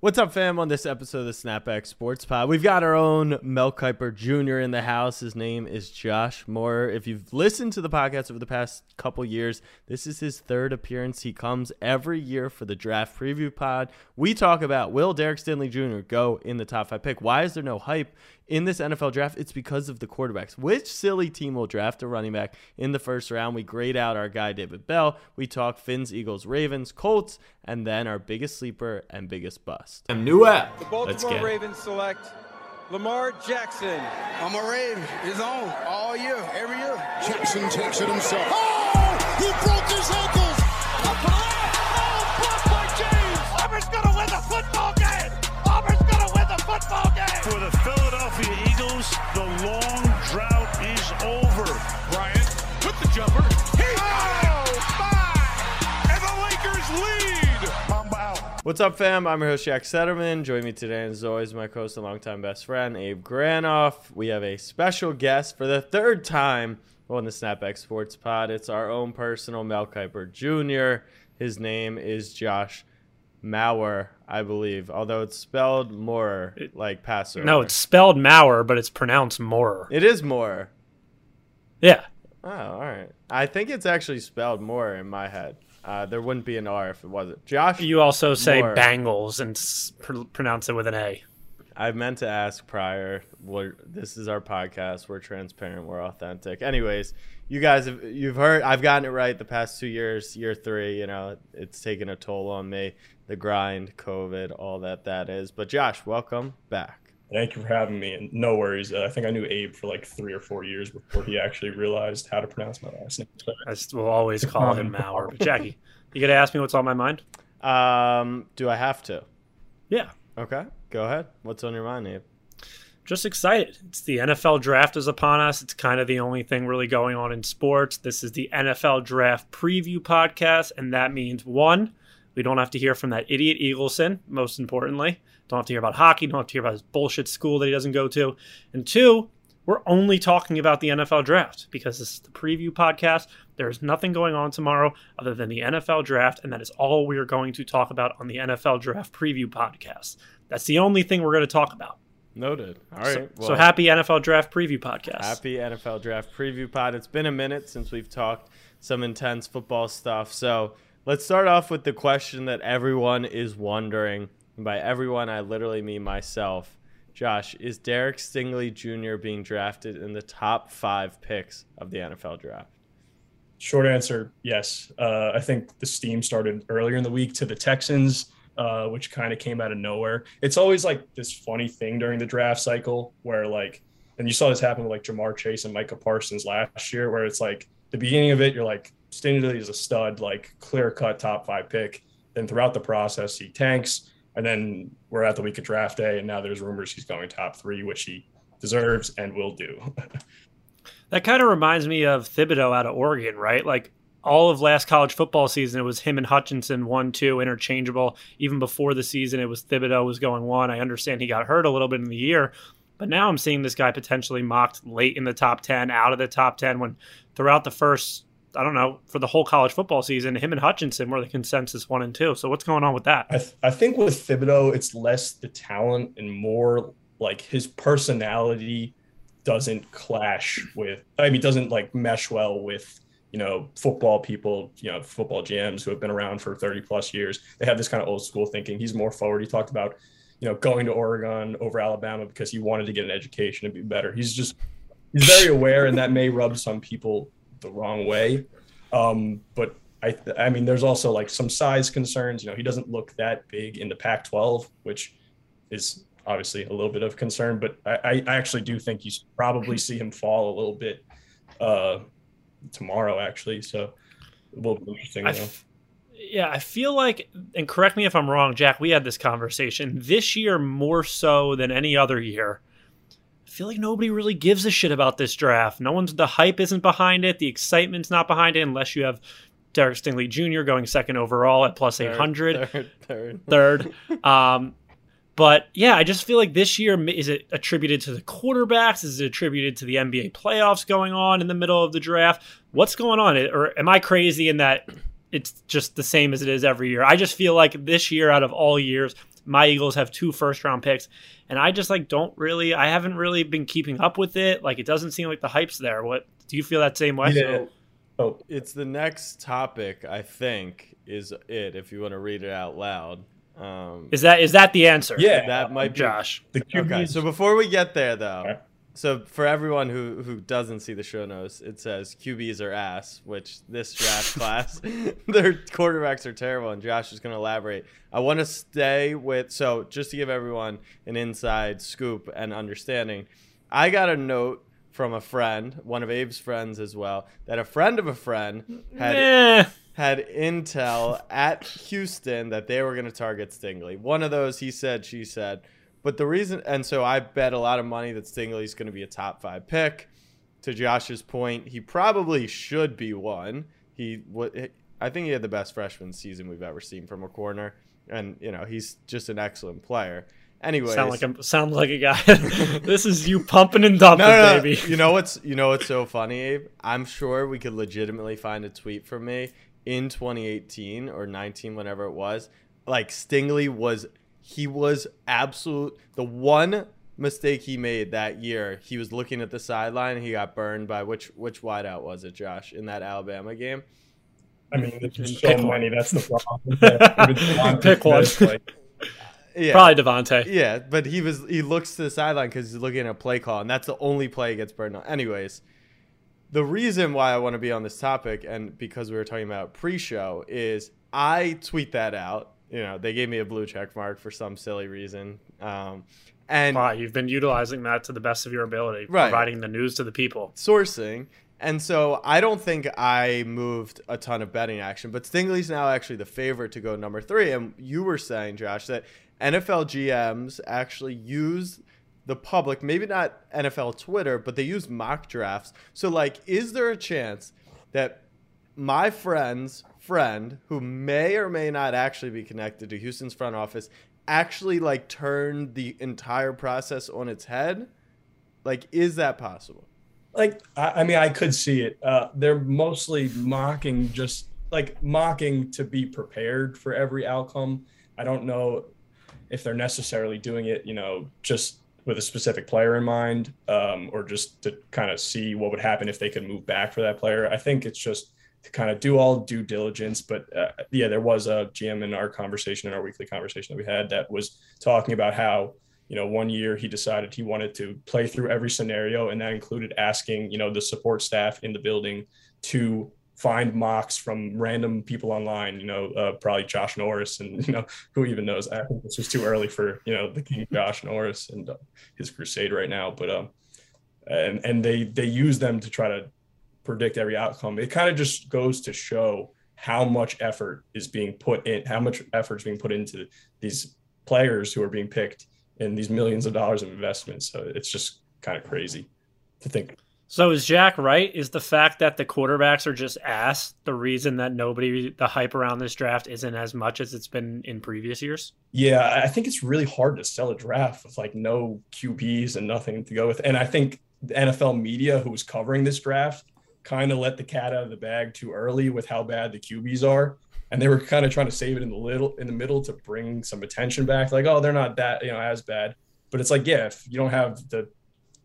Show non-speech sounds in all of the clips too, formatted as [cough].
What's up, fam? On this episode of the Snapback Sports Pod, we've got our own Mel Kiper Jr. in the house. His name is Josh Moore. If you've listened to the podcast over the past couple years, this is his third appearance. He comes every year for the draft preview pod. We talk about will Derek Stingley Jr. go in the top five pick? Why is there no hype in this NFL draft? It's because of the quarterbacks. Which silly team will draft a running back in the first round? We grade out our guy David Bell. We talk Finns, Eagles, Ravens, Colts, and then our biggest sleeper and biggest bust. A new app. The Let's Baltimore it. Ravens select Lamar Jackson. I'm a Raven. It's on all year, every year. Jackson takes it himself. Oh, he broke his ankles. Jumper. He oh! And the Lakers lead. Mamba out. What's up, fam? I'm your host, Jack Settleman. Join me today, as always, my co-host and longtime best friend, Abe Granoff. We have a special guest for the third time on the Snapback Sports Pod. It's our own personal Mel Kiper Jr. His name is Josh Mauer, I believe, although it's spelled more like Passover. No, it's spelled Mauer, but it's pronounced Moore. it is more. Yeah. Oh, all right. I think it's actually spelled more in my head. Uh, there wouldn't be an R if it wasn't. Josh, You also say Moore. Bangles and pr- pronounce it with an A. I meant to ask prior. We're, this is our podcast. We're transparent. We're authentic. Anyways, you guys have you've heard. I've gotten it right the past two years. Year three, you know, it's taken a toll on me. The grind, COVID, all that that is. But Josh, welcome back. Thank you for having me, and no worries. Uh, I think I knew Abe for like three or four years before he actually realized how to pronounce my last name. So, I just will always call [laughs] him Mauer. But Jackie, you gonna ask me what's on my mind? Um, do I have to? Yeah. Okay, go ahead. What's on your mind, Abe? Just excited. It's the NFL draft is upon us. It's kind of the only thing really going on in sports. This is the NFL draft preview podcast, and that means one, we don't have to hear from that idiot Eagleson, most importantly. Don't have to hear about hockey, don't have to hear about his bullshit school that he doesn't go to. And two, we're only talking about the NFL draft because this is the preview podcast. There is nothing going on tomorrow other than the NFL draft, and that is all we are going to talk about on the NFL draft preview podcast. That's the only thing we're going to talk about. Noted. All right. So, right. so happy NFL draft preview podcast. Happy NFL Draft Preview Pod. It's been a minute since we've talked some intense football stuff. So let's start off with the question that everyone is wondering. And by everyone, I literally mean myself. Josh, is Derek Stingley Jr. being drafted in the top five picks of the NFL draft? short answer, yes. Uh, I think the steam started earlier in the week to the Texans, uh, which kind of came out of nowhere. It's always like this funny thing during the draft cycle where like, and you saw this happen with like Ja'Marr Chase and Micah Parsons last year, where it's like the beginning of it, you're like Stingley is a stud, like clear cut top five pick. Then throughout the process, he tanks, and then we're at the week of draft day, and now there's rumors he's going top three, which he deserves and will do. [laughs] That kind of reminds me of Thibodeaux out of Oregon, right? Like all of last college football season, it was him and Hutchinson one, two, interchangeable. Even before the season, it was Thibodeaux was going one. I understand he got hurt a little bit in the year, but now I'm seeing this guy potentially mocked late in the top 10, out of the top 10 when throughout the first, I don't know, for the whole college football season, him and Hutchinson were the consensus one and two. So what's going on with that? I, th- I think with Thibodeaux, it's less the talent and more like his personality doesn't clash with, I mean, doesn't like mesh well with, you know, football people, you know, football GMs who have been around for 30 plus years. They have this kind of old school thinking. He's more forward. He talked about, you know, going to Oregon over Alabama because he wanted to get an education and be better. He's just, he's very aware, and that may rub some people the wrong way. Um, but I, I mean, there's also like some size concerns. You know, he doesn't look that big in the Pac-12, which is obviously a little bit of concern. But I, I actually do think you probably see him fall a little bit uh, tomorrow, actually. So it will be interesting. I You f- yeah, I feel like, and correct me if I'm wrong, Jack. We had this conversation this year more so than any other year. Feel like nobody really gives a shit about this draft. No one's the hype isn't behind it, the excitement's not behind it, unless you have Derek Stingley Jr. going second overall at plus eight hundred [laughs] Third, third. third. [laughs] Um, but yeah, I just feel like this year is it attributed to the quarterbacks? Is it attributed to the NBA playoffs going on in the middle of the draft? What's going on? Or am I crazy in that it's just the same as it is every year? I just feel like this year, out of all years, my Eagles have two first round picks, and I just like don't really. I haven't really been keeping up with it. Like it doesn't seem like the hype's there. What do you feel that same way? Yeah. Oh, It's the next topic, I think, is it. If you want to read it out loud, um, Is that is that the answer? yeah. that might be Josh. the QBs. Okay, so before we get there, though, Okay. So for everyone who who doesn't see the show notes, it says QBs are ass, which this draft [laughs] class, [laughs] their quarterbacks are terrible, and Josh is going to elaborate. I want to stay with so just to give everyone an inside scoop and understanding, I got a note from a friend, one of Abe's friends as well, that a friend of a friend had Eh, had intel at Houston that they were going to target Stingley. One of those, he said, she said. But the reason, and so I bet a lot of money that Stingley's going to be a top five pick. To Josh's point, he probably should be one. He, what, I think he had the best freshman season we've ever seen from a corner, and you know he's just an excellent player. Anyway, sound like a sound like a guy. [laughs] this is you pumping and dumping, no, no, no. baby. You know what's you know what's so funny, Abe? I'm sure we could legitimately find a tweet from me in 2018 or 19, whenever it was. Like Stingley was he was absolute the one mistake he made that year. He was looking at the sideline and he got burned by which which wideout was it, Josh, in that Alabama game? I mean, there's so Pick one. many. That's the problem. [laughs] Yeah, even DeVonta Pick one. [laughs] Like, Yeah. Probably DeVonta. Yeah, but he was he looks to the sideline because he's looking at a play call, and that's the only play he gets burned on. Anyways, the reason why I want to be on this topic, and because we were talking about pre-show, is I tweet that out. You know, they gave me a blue check mark for some silly reason, um, and Wow, you've been utilizing that to the best of your ability, Right. providing the news to the people. sourcing. And so I don't think I moved a ton of betting action, but Stingley's now actually the favorite to go number three. And you were saying, Josh, that NFL GMs actually use the public, maybe not NFL Twitter, but they use mock drafts. So, like, is there a chance that my friend's friend, who may or may not actually be connected to Houston's front office, actually like turned the entire process on its head? Like, is that possible? like I, I mean, I could see it. Uh, they're mostly mocking, just like mocking to be prepared for every outcome. I don't know if they're necessarily doing it, you know, just with a specific player in mind, um, or just to kind of see what would happen if they could move back for that player. I think it's just to kind of do all due diligence. But uh, yeah, there was a GM in our conversation, in our weekly conversation that we had, that was talking about how you know one year he decided he wanted to play through every scenario and that included asking you know the support staff in the building to find mocks from random people online you know uh, probably josh norris and you know who even knows i think this was too early for you know the king josh norris and uh, his crusade right now but um and and they they use them to try to predict every outcome it kind of just goes to show how much effort is being put in how much effort is being put into these players who are being picked and these millions of dollars of investments. So it's just kind of crazy to think. So is Jack right? Is the fact that the quarterbacks are just ass the reason that nobody the hype around this draft isn't as much as it's been in previous years? Yeah, I think it's really hard to sell a draft with like no QBs and nothing to go with. And I think the NFL media who was covering this draft kind of let the cat out of the bag too early with how bad the QBs are. And they were kind of trying to save it in the little in the middle to bring some attention back. Like, oh, they're not that, you know, as bad. But it's like, yeah, if you don't have the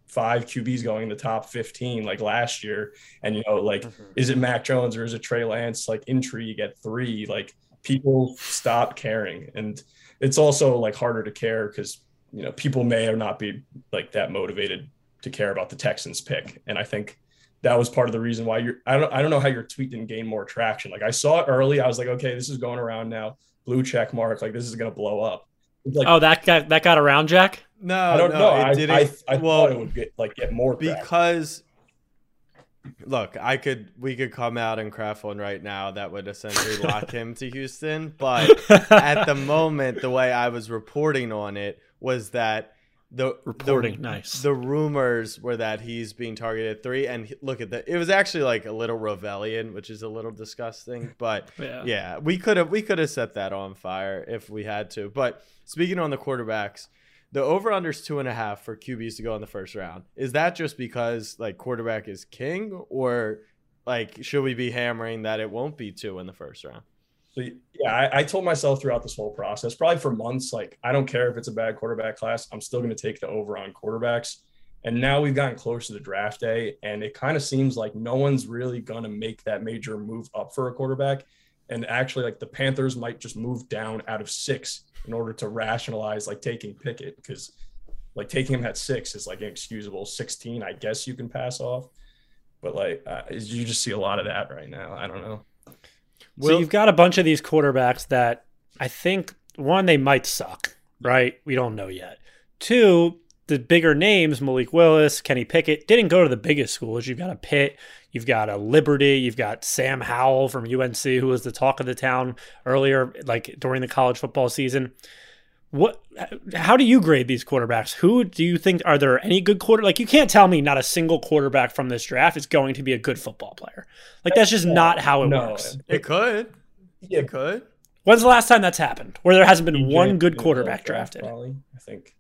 five QBs going in the top 15 like last year. And, you know, like, mm-hmm. is it Mac Jones or is it Trey Lance? Like, intrigue at three, like, people stop caring. And it's also like harder to care because, you know, people may or not be like that motivated to care about the Texans pick. And I think that was part of the reason why you're, I don't, I don't know how your tweet didn't gain more traction. Like, I saw it early. I was like, okay, this is going around now. Blue check mark. Like, this is going to blow up. Like, oh, that got that got around Jack. No, I don't no, know. It I, didn't. I, I well, thought it would get like get more traction. because look, I could we could come out and craft one right now that would essentially lock him to Houston, but [laughs] at the moment, the way I was reporting on it was that the Reporting, the, nice. The rumors were that he's being targeted at three, and he- look at that. It was actually like a little Rebellion, which is a little disgusting, but [laughs] Yeah. yeah, we could have we could have set that on fire if we had to. But speaking on the quarterbacks, the over unders two and a half for QBs to go in the first round. Is that just because like quarterback is king, or like should we be hammering that it won't be two in the first round? So yeah, I, I, told myself throughout this whole process, probably for months, like I don't care if it's a bad quarterback class, I'm still going to take the over on quarterbacks. And now we've gotten close to the draft day, and it kind of seems like no one's really going to make that major move up for a quarterback. And actually, like the Panthers might just move down out of six in order to rationalize like taking Pickett because like taking him at six is like inexcusable. 16, I guess you can pass off. But like, uh, you just see a lot of that right now. I don't know. So you've got a bunch of these quarterbacks that I think one they might suck, right? We don't know yet. Two, the bigger names, Malik Willis, Kenny Pickett, didn't go to the biggest schools. You've got a Pitt, you've got a Liberty, you've got Sam Howell from UNC, who was the talk of the town earlier, like during the college football season. What? How do you grade these quarterbacks? Who do you think are there any good quarter? Like you can't tell me not a single quarterback from this draft is going to be a good football player. Like that's just not how it no, works. It could. It could. When's the last time that's happened? Where there hasn't been one good quarterback drafted? Probably, I think.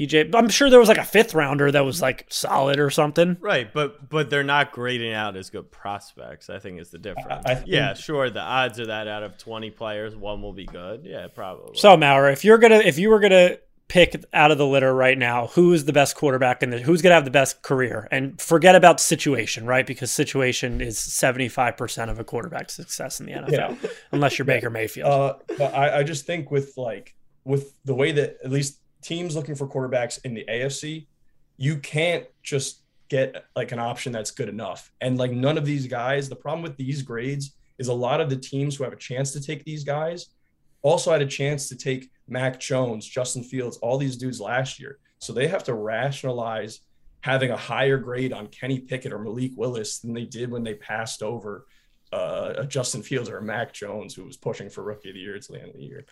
EJ, I'm sure there was like a fifth rounder that was like solid or something. Right, but but they're not grading out as good prospects. I think is the difference. I, I yeah, sure. The odds are that out of 20 players, one will be good. Yeah, probably. So Mauer, if you're gonna if you were gonna pick out of the litter right now, who is the best quarterback and who's gonna have the best career? And forget about situation, right? Because situation is 75 percent of a quarterback's success in the NFL, yeah. unless you're Baker Mayfield. Uh, but I, I just think with like with the way that at least teams looking for quarterbacks in the AFC, you can't just get like an option that's good enough. And like none of these guys, the problem with these grades is a lot of the teams who have a chance to take these guys also had a chance to take Mac Jones, Justin Fields, all these dudes last year. So they have to rationalize having a higher grade on Kenny Pickett or Malik Willis than they did when they passed over uh, a Justin Fields or a Mac Jones who was pushing for rookie of the year to the end of the year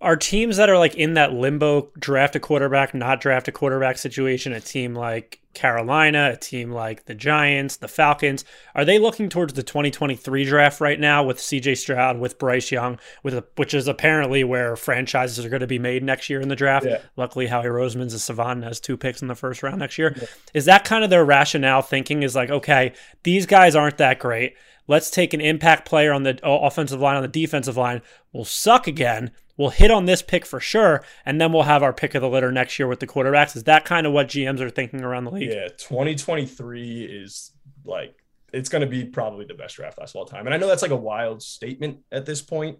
are teams that are like in that limbo draft a quarterback, not draft a quarterback situation, a team like Carolina, a team like the Giants, the Falcons, are they looking towards the 2023 draft right now with CJ Stroud, with Bryce Young, with a, which is apparently where franchises are going to be made next year in the draft? Yeah. Luckily, Howie Roseman's a savant and has two picks in the first round next year. Yeah. Is that kind of their rationale thinking is like, okay, these guys aren't that great. Let's take an impact player on the offensive line, on the defensive line. We'll suck again we'll hit on this pick for sure, and then we'll have our pick of the litter next year with the quarterbacks. Is that kind of what GMs are thinking around the league? Yeah, 2023 is like it's going to be probably the best draft class of all time. And I know that's like a wild statement at this point,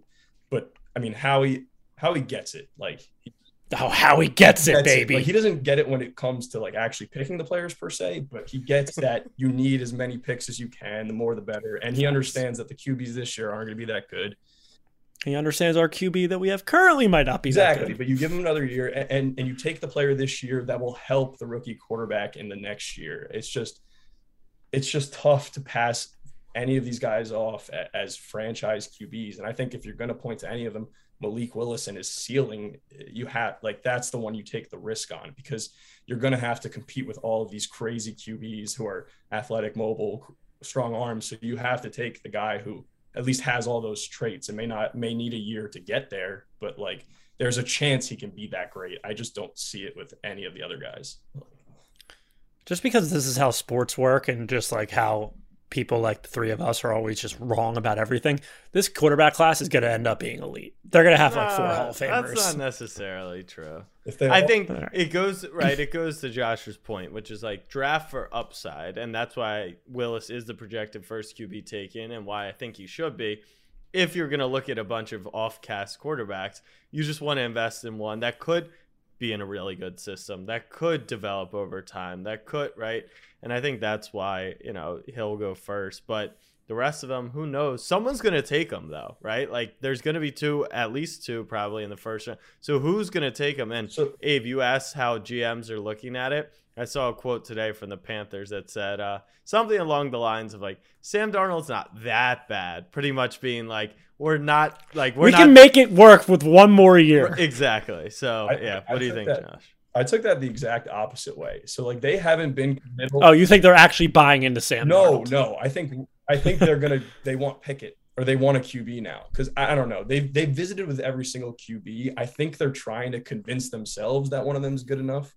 but I mean, how he how he gets it, like Oh, how he gets it, baby. It. Like, he doesn't get it when it comes to like actually picking the players per se, but he gets that [laughs] you need as many picks as you can. The more, the better. And he understands that the QBs this year aren't going to be that good. He understands our QB that we have currently might not be exactly, but you give him another year, and, and and you take the player this year that will help the rookie quarterback in the next year. It's just, it's just tough to pass any of these guys off as franchise QBs. And I think if you're going to point to any of them, Malik Willis and his ceiling, eh, you have like that's the one you take the risk on because you're going to have to compete with all of these crazy QBs who are athletic, mobile, strong arms. So you have to take the guy who at least has all those traits. and may not may need a year to get there, but like there's a chance he can be that great. I just don't see it with any of the other guys. Just because this is how sports work and just like how people like the three of us are always just wrong about everything. This quarterback class is going to end up being elite. They're going to have like four Hall of Famers. That's not necessarily true. I think it goes right. It goes to Josh's point, which is like draft for upside, and that's why Willis is the projected first QB taken, and why I think he should be. If you're going to look at a bunch of off-cast quarterbacks, you just want to invest in one that could be in a really good system, that could develop over time, that could right and I think that's why you know he'll go first. But the rest of them, who knows? Someone's gonna take them though, right? Like there's gonna be two, at least two, probably in the first round. So who's gonna take them? And so, Abe, you asked how GMs are looking at it. I saw a quote today from the Panthers that said uh, something along the lines of like Sam Darnold's not that bad, pretty much being like we're not like we're we not, can make it work with one more year. Exactly. So I, yeah, I, what I do you think, that, Josh? I took that the exact opposite way. So like they haven't been Oh, you think they're actually buying into Sam? No, Darnold. no. I think I think they're gonna [laughs] they want Pickett or they want a QB now because I, I, don't know. They've they visited with every single QB. I think they're trying to convince themselves that one of them is good enough.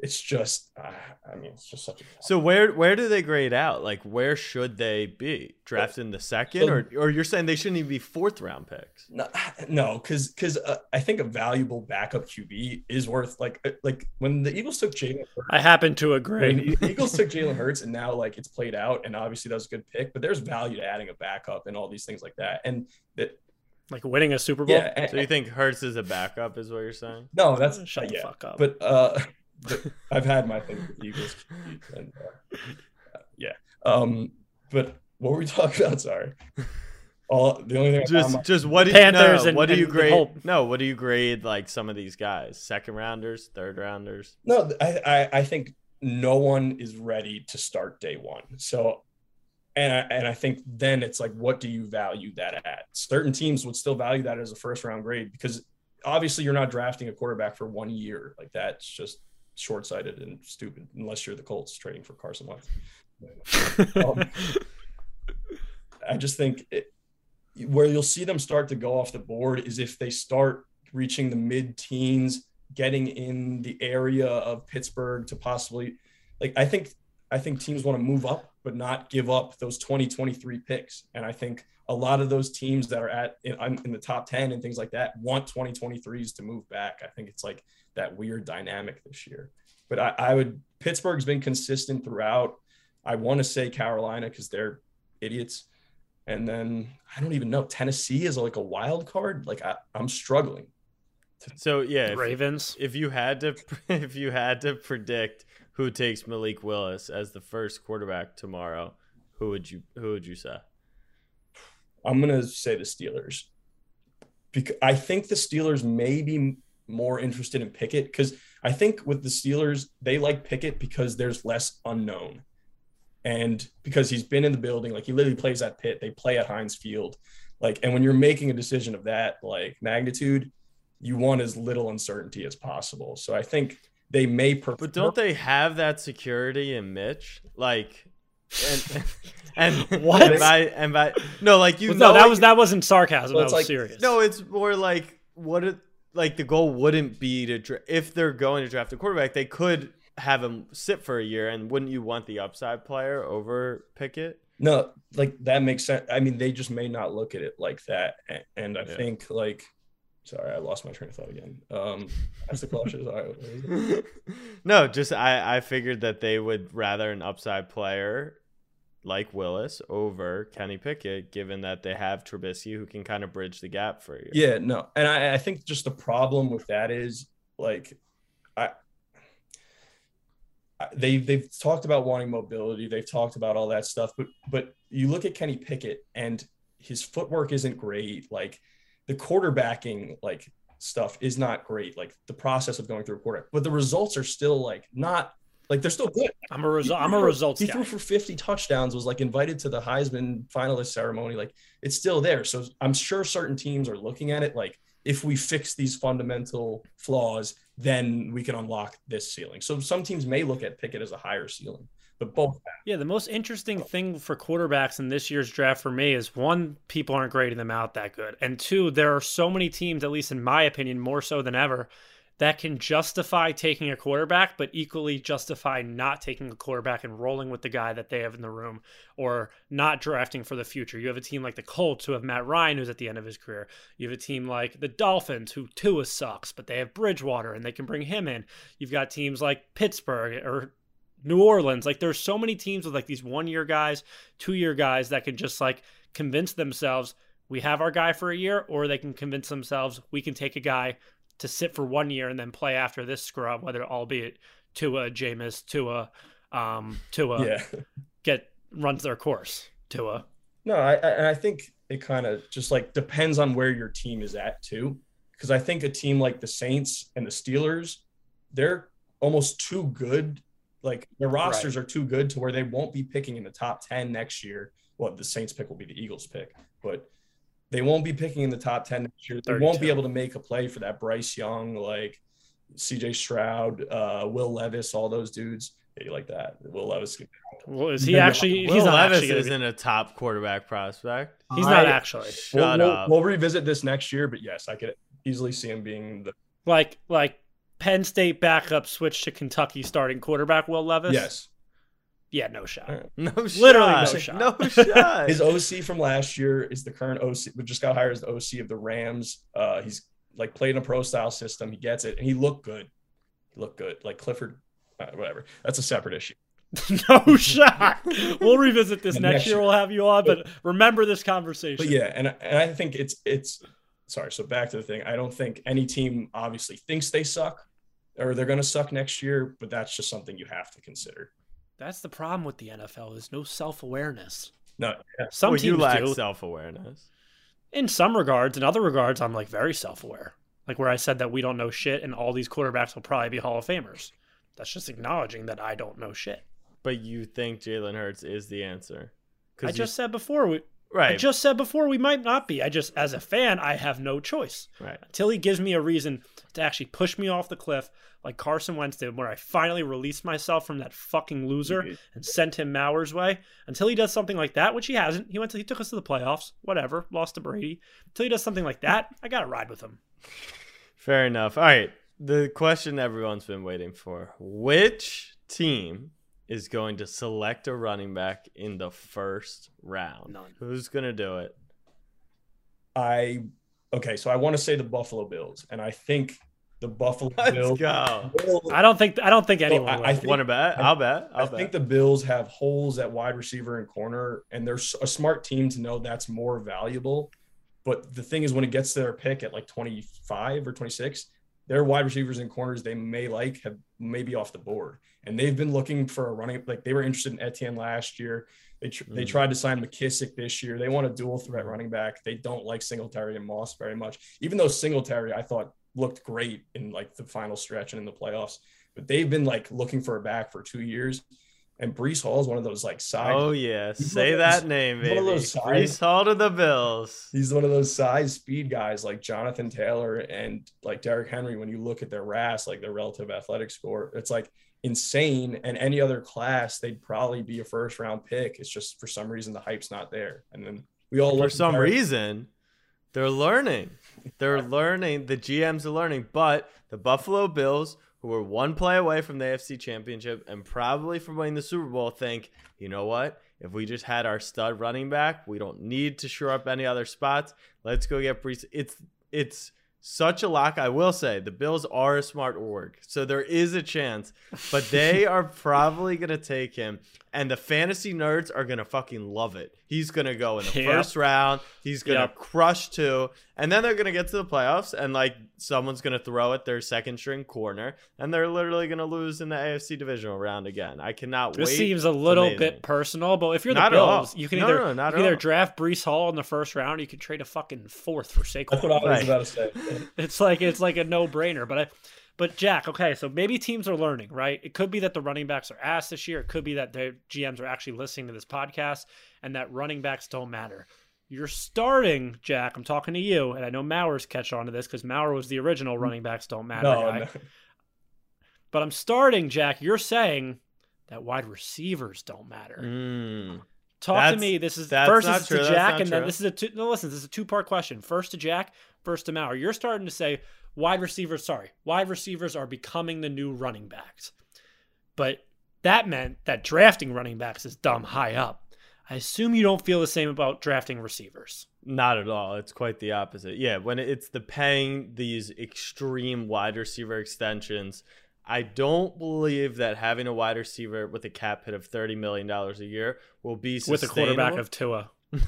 It's just, uh, I mean, it's just such a. So where where do they grade out? Like where should they be drafted in the second, So- or or you're saying they shouldn't even be fourth round picks? No, [sighs] no, because because uh, I think a valuable backup QB is worth like uh, like when the Eagles took Jalen Hurts. I happen to when agree. the [laughs] Eagles took Jalen Hurts and now like it's played out and obviously that was a good pick, but there's value to adding a backup and all these things like that. And that Like winning a Super Bowl. yeah, and- So you think Hurts is a backup, is what you're saying? no, that's Shut the yeah. fuck up. But uh, but [laughs] I've had my thing with the Eagles, and uh, yeah. Um, but what were we [laughs] talking about? Sorry. All the only thing Just my- just what do you, Panthers no, and- what do you grade? Hope. No, what do you grade like some of these guys? Second rounders, third rounders? No, I, I I think no one is ready to start day one. So, and I, and I think then it's like, what do you value that at? Certain teams would still value that as a first round grade because obviously you're not drafting a quarterback for one year. Like that's just short sighted and stupid unless you're the Colts trading for Carson Wentz. [laughs] Um, I just think it, where you'll see them start to go off the board is if they start reaching the mid teens, getting in the area of Pittsburgh to possibly like I think I think teams want to move up but not give up those 2023 picks. And I think a lot of those teams that are at in, in the top 10 and things like that want 2023s to move back. I think it's like that weird dynamic this year. But I, I would Pittsburgh's been consistent throughout. I want to say Carolina because they're idiots. And then I don't even know. Tennessee is like a wild card. Like I, I'm struggling. So yeah, if, Ravens. if you had to [laughs] if you had to predict who takes Malik Willis as the first quarterback tomorrow, who would you who would you say? I'm gonna say the Steelers. Because I think the Steelers may be more interested in Pickett because I think with the Steelers they like Pickett because there's less unknown, and because he's been in the building, like he literally plays at Pitt, they play at Heinz Field, like, and when you're making a decision of that like magnitude, you want as little uncertainty as possible. So I think they may prefer. But don't they have that security in Mitch? Like, and and [laughs] What? And by, and by no, like you Well, know no, that it- was that wasn't sarcasm. Well, that was like- serious. No, it's more like what it like the goal wouldn't be to dra- if they're going to draft a quarterback, they could have him sit for a year, and wouldn't you want the upside player over Pickett? No, like that makes sense. I mean, they just may not look at it like that. A- And I Yeah. think like, sorry, I lost my train of thought again. Um, that's the question. All right, what is it? [laughs] no, just I I figured that they would rather an upside player like Willis over Kenny Pickett, given that they have Trubisky who can kind of bridge the gap for you. Yeah, no, and I, I think just the problem with that is like. I- They they've talked about wanting mobility. They've talked about all that stuff, but but you look at Kenny Pickett and his footwork isn't great. Like the quarterbacking like stuff is not great. Like the process of going through a quarterback, but the results are still like not like they're still good. I'm a result. I'm a results He guy. threw for 50 touchdowns, was like invited to the Heisman finalist ceremony. Like it's still there. So I'm sure certain teams are looking at it like if we fix these fundamental flaws, then we can unlock this ceiling. So some teams may look at Pickett as a higher ceiling, but both. Yeah, the most interesting thing for quarterbacks in this year's draft for me is one, people aren't grading them out that good. And two, there are so many teams, at least in my opinion, more so than ever, that can justify taking a quarterback, but equally justify not taking a quarterback and rolling with the guy that they have in the room or not drafting for the future. You have a team like the Colts who have Matt Ryan who's at the end of his career. You have a team like the Dolphins who Tua sucks, but they have Bridgewater and they can bring him in. You've got teams like Pittsburgh or New Orleans. Like there's so many teams with like these one year guys, two year guys that can just like convince themselves we have our guy for a year, or they can convince themselves we can take a guy to sit for one year and then play after this scrub, whether albeit Tua, Jameis, Tua, um, Tua Yeah. get runs their course. Tua. No, I, I, and I think it kind of just like depends on where your team is at too. Because I think a team like the Saints and the Steelers, they're almost too good. Like their rosters are too good to where they won't be picking in the top 10 next year. Well, the Saints pick will be the Eagles pick, but they won't be picking in the top 10 next year. They won't be able to make a play for that Bryce Young, like CJ Stroud, uh, Will Levis, all those dudes. Yeah, you like that. Will Levis. Well, is he Maybe- actually? Will he's not Levis actually. Isn't a top quarterback prospect. be, he's not actually. Shut we'll, up. We'll, we'll revisit this next year, but yes, I could easily see him being the Like like Penn State backup switched to Kentucky starting quarterback Will Levis? Yes. Yeah, no shot. No Literally shot. no shot. [laughs] No shot. His OC from last year is the current OC, but just got hired as the OC of the Rams. Uh, he's like played in a pro style system. He gets it, and he looked good. He looked good. Like Clifford, uh, whatever. That's a separate issue. [laughs] no shot. We'll revisit this [laughs] next next year. year. We'll have you on, but remember this conversation. But yeah, and and I think it's it's sorry. So back to the thing. I don't think any team obviously thinks they suck or they're going to suck next year, but that's just something you have to consider. That's the problem with the NFL. is no self awareness. No, yeah. Some well, teams you lack do. self awareness. in some regards. In other regards, I'm like very self aware. Like where I said that we don't know shit, and all these quarterbacks will probably be Hall of Famers. That's just acknowledging that I don't know shit. But you think Jalen Hurts is the answer? I you- just said before we. Right, I just said before we might not be. I just, as a fan, I have no choice right. until he gives me a reason to actually push me off the cliff, like Carson Wentz did, where I finally released myself from that fucking loser mhm. and sent him Mauer's way. Until he does something like that, which he hasn't. He went to, he took us to the playoffs. Whatever, lost to Brady. Until he does something like that, I gotta ride with him. Fair enough. All right. The question everyone's been waiting for: Which team is going to select a running back in the first round? None. Who's gonna do it? I okay. So I want to say the Buffalo Bills, and I think the Buffalo Let's Bills. go. will- I don't think I don't think So anyone. I- I think- Want to bet? I'll bet. I'll I bet. think the Bills have holes at wide receiver and corner, and they're s- a smart team to know that's more valuable. But the thing is, when it gets to their pick at like 25 or 26, their wide receivers and corners they may like have maybe off the board. And they've been looking for a running like they were interested in Etienne last year. They, tr- they Mm. tried to sign McKissic this year. They want a dual threat running back. They don't like Singletary and Moss very much, even though Singletary I thought looked great in like the final stretch and in the playoffs. But they've been like looking for a back for two years. And Breece Hall is one of those like side. oh yeah, say one of those- that name, baby. one of those size- Breece Hall to the Bills. He's one of those size speed guys like Jonathan Taylor and like Derrick Henry. When you look at their RAS, like their relative athletic score, it's like insane. And any other class, they'd probably be a first round pick. It's just for some reason the hype's not there. And then we all For some reason, they're learning. They're [laughs] learning. The GMs are learning. But the Buffalo Bills, who are one play away from the AFC Championship and probably from winning the Super Bowl, think, you know what? If we just had our stud running back, we don't need to shore up any other spots. Let's go get Breece. It's it's such a lock. I will say the Bills are a smart org, so there is a chance, but [laughs] they are probably gonna take him, and the fantasy nerds are gonna fucking love it. He's gonna go in the [laughs] Yep. first round. He's gonna Yep. crush two, and then they're gonna get to the playoffs, and like someone's gonna throw at their second string corner, and they're literally gonna lose in the AFC divisional round again. I cannot This wait. seems a little amazing. bit personal, but if you're the Not. Bills, you can No, either, no, no, not you can either draft Breece Hall in the first round, or you can trade a fucking fourth for Saquon. That's what I was Right. about to say. [laughs] It's like it's like a no brainer. But I, but Jack, okay, so maybe teams are learning, right? It could be that the running backs are asked this year. It could be that their GMs are actually listening to this podcast and that running backs don't matter. You're starting, Jack. I'm talking to you, and I know Mauer's catch on to this because Mauer was the original running backs don't matter No, guy. no. [laughs] But I'm starting, Jack. You're saying that wide receivers don't matter. Mm. Talk to me. This is first not is true, to Jack, and then true. this is a two, no. Listen, this is a two part question. First to Jack, first to Mauer. You're starting to say wide receivers. Sorry, wide receivers are becoming the new running backs, but that meant that drafting running backs is dumb high up. I assume you don't feel the same about drafting receivers. Not at all. It's quite the opposite. Yeah, when it's the paying these extreme wide receiver extensions, I don't believe that having a wide receiver with a cap hit of thirty million dollars a year will be With a quarterback of Tua, [laughs]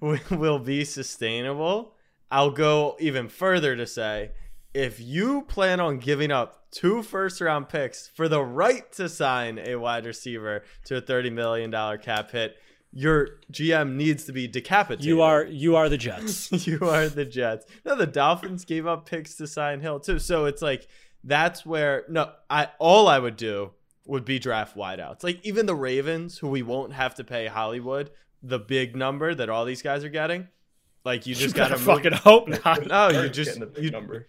will be sustainable. I'll go even further to say if you plan on giving up two first round picks for the right to sign a wide receiver to a $30 million cap hit, your GM needs to be decapitated. you are you are the Jets. [laughs] you are the Jets. No, the Dolphins gave up picks to sign Hill too. So it's like that's where no, I all I would do would be draft wideouts. Like even the Ravens, who we won't have to pay Hollywood the big number that all these guys are getting. Like you [laughs] just gotta better move- fucking hope not. No, you just getting the big you, number.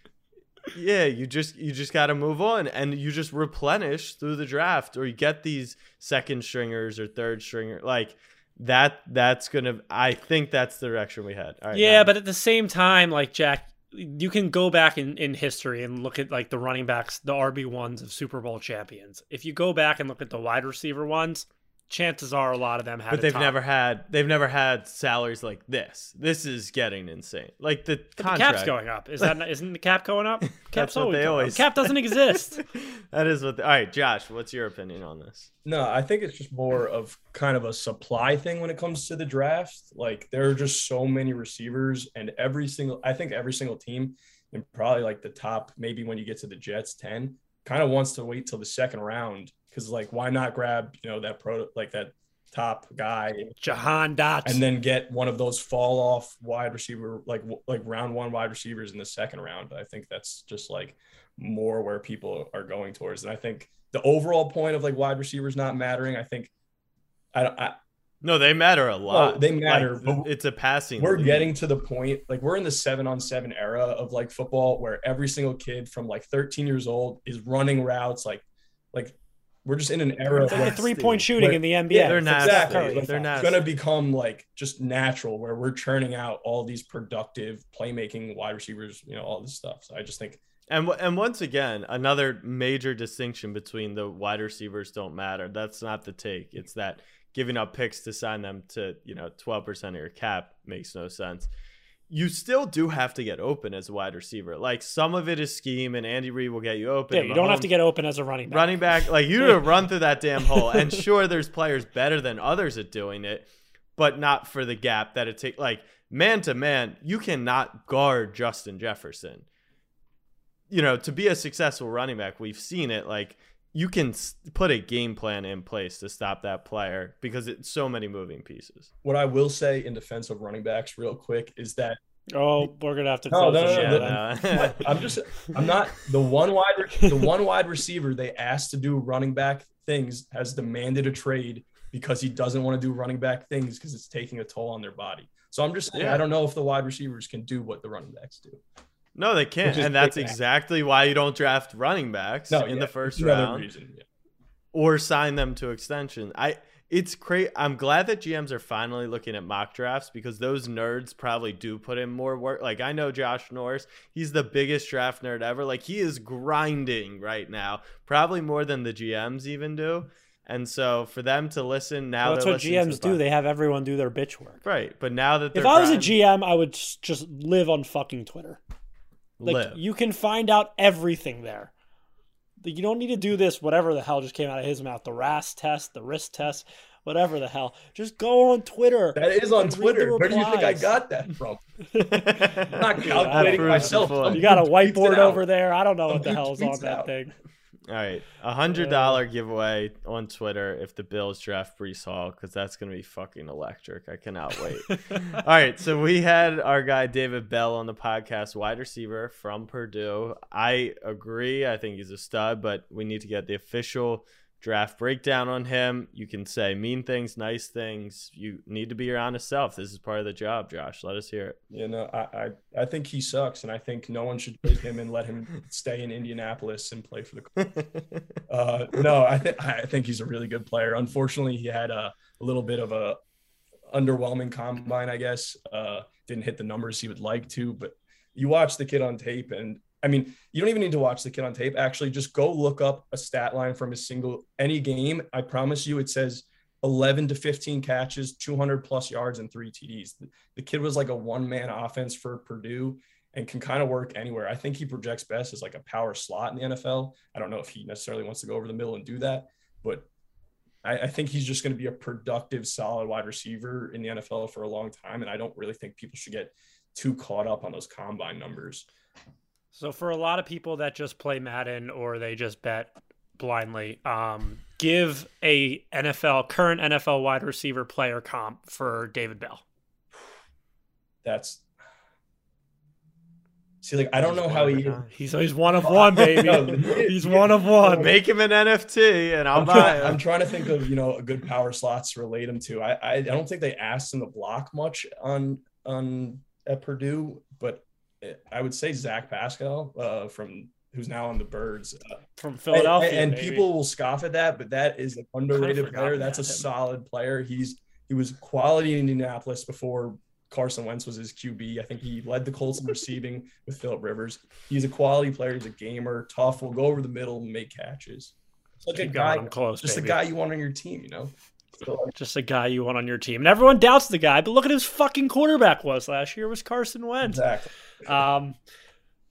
Yeah, you just you just got to move on and you just replenish through the draft or you get these second stringers or third stringer like that that's to I think that's the direction we had. Right. Yeah, now- but at the same time, like Jack, you can go back in, in history and look at like the running backs, the RB ones of Super Bowl champions. If you go back and look at the wide receiver ones, chances are a lot of them have. but they've never had they've never had salaries like this. This is getting insane. Like the contract. the cap's going up. Is that not, isn't the cap going up? [laughs] Cap's what always they going up. Cap doesn't exist. [laughs] that is what. The, all right, Josh, what's your opinion on this? No, I think it's just more of kind of a supply thing when it comes to the draft. Like there are just so many receivers, and every single I think every single team, and probably like the top, maybe when you get to the Jets, ten, kind of wants to wait till the second round because like why not grab you know that pro like that top guy Jahan Dotson. and then get one of those fall off wide receiver like like round one wide receivers in the second round. I think that's just like more where people are going towards, and I think the overall point of like wide receivers not mattering. I think I don't. I, No, they matter a lot. they matter, Like, but it's a passing. we're league. getting to the point like we're in the seven on seven era of like football where every single kid from like 13 years old is running routes like like we're just in an era It's like where the three point shooting in the NBA. yeah, they're It's nasty. Steph Exactly. Curry. They're it's going to become like just natural where we're churning out all these productive playmaking wide receivers, you know, all this stuff. So I just think And and once again, another major distinction between the wide receivers don't matter. That's not the take. It's that giving up picks to sign them to you know twelve percent of your cap makes no sense. You still do have to get open as a wide receiver. Like some of it is scheme, and Andy Reid will get you open. Yeah, you don't have to get open as a running back. running back. Like you to [laughs] run through that damn hole. And sure, there's players better than others at doing it, but not for the gap that it takes. Like man to man, you cannot guard Justin Jefferson. You know, to be a successful running back, we've seen it. Like you can put a game plan in place to stop that player because it's so many moving pieces. what I will say in defense of running backs real quick is that Oh, we're gonna have to No, close no, the no, show no, no. I'm just I'm not the one wide the one wide receiver they asked to do running back things has demanded a trade because he doesn't want to do running back things because it's taking a toll on their body. So I'm just Yeah. I don't know if the wide receivers can do what the running backs do. No, they can't, and that's exactly why you don't draft running backs No, in yeah, the first round. reason. Yeah. or sign them to extension. I it's great. I'm glad that GMs are finally looking at mock drafts because those nerds probably do put in more work. Like I know Josh Norris, he's the biggest draft nerd ever. Like he is grinding right now, probably more than the GMs even do. And so for them to listen now, Well, that's what GMs do. They have everyone do their bitch work. right. But now that If I was a GM, I would just live on fucking Twitter. Like live. you can find out everything there. Like, You don't need to do this, whatever the hell just came out of his mouth, the RAS test, the risk test, whatever the hell. Just go on Twitter. That is on Twitter. Where do you think I got that from? I'm [laughs] not calculating don't- myself. You You got a Tweets it whiteboard out. over there. I don't know Some what the dude hell's on that out. thing. All right, a hundred dollar giveaway on Twitter if the Bills draft Breece Hall because that's gonna be fucking electric. I cannot wait. [laughs] All right, so we had our guy David Bell on the podcast, wide receiver from Purdue. I agree. I think he's a stud, but we need to get the official draft breakdown on him. You can say mean things, nice things. You need to be your honest self. This is part of the job, Josh. Let us hear it. You know, I, I I think he sucks, and I think no one should take him and let him [laughs] stay in Indianapolis and play for the. [laughs] Uh, no, I think I think he's a really good player. Unfortunately, he had a, a little bit of a underwhelming combine, I guess. Uh, didn't hit the numbers he would like to, but you watch the kid on tape, and I mean, you don't even need to watch the kid on tape. Actually, just go look up a stat line from a single any game. I promise you, it says 11 to 15 catches, 200 plus yards, and three TDs. The, kid was like a one man offense for Purdue and can kind of work anywhere. I think he projects best as like a power slot in the NFL. I don't know if he necessarily wants to go over the middle and do that, but I, I think he's just going to be a productive, solid wide receiver in the NFL for a long time. And I don't really think people should get too caught up on those combine numbers. So for a lot of people that just play Madden or they just bet blindly, um, give a NFL current NFL wide receiver player comp for David Bell. That's see, like I don't know how he. He's he's one of one, [laughs] baby. He's one of one. Make him an NFT, and I'll I'm buy trying. I'm trying to think of you know a good power slots to relate him to. I, I I don't think they asked him to block much on on at Purdue, but I would say Zach Pascal uh, from who's now on the Birds. Uh, from Philadelphia. and, baby. people will scoff at that, but that is an underrated player. That's a him. solid player. He's he was quality in Indianapolis before Carson Wentz was his QB. I think he led the Colts in receiving with Philip Rivers. He's a quality player. He's a gamer, tough. Will go over the middle and make catches. Like Keep a guy, close, just baby. a guy you want on your team. You know. So, like, Just a guy you want on your team. And everyone doubts the guy, but look at his fucking quarterback was last year was Carson Wentz. exactly. Um,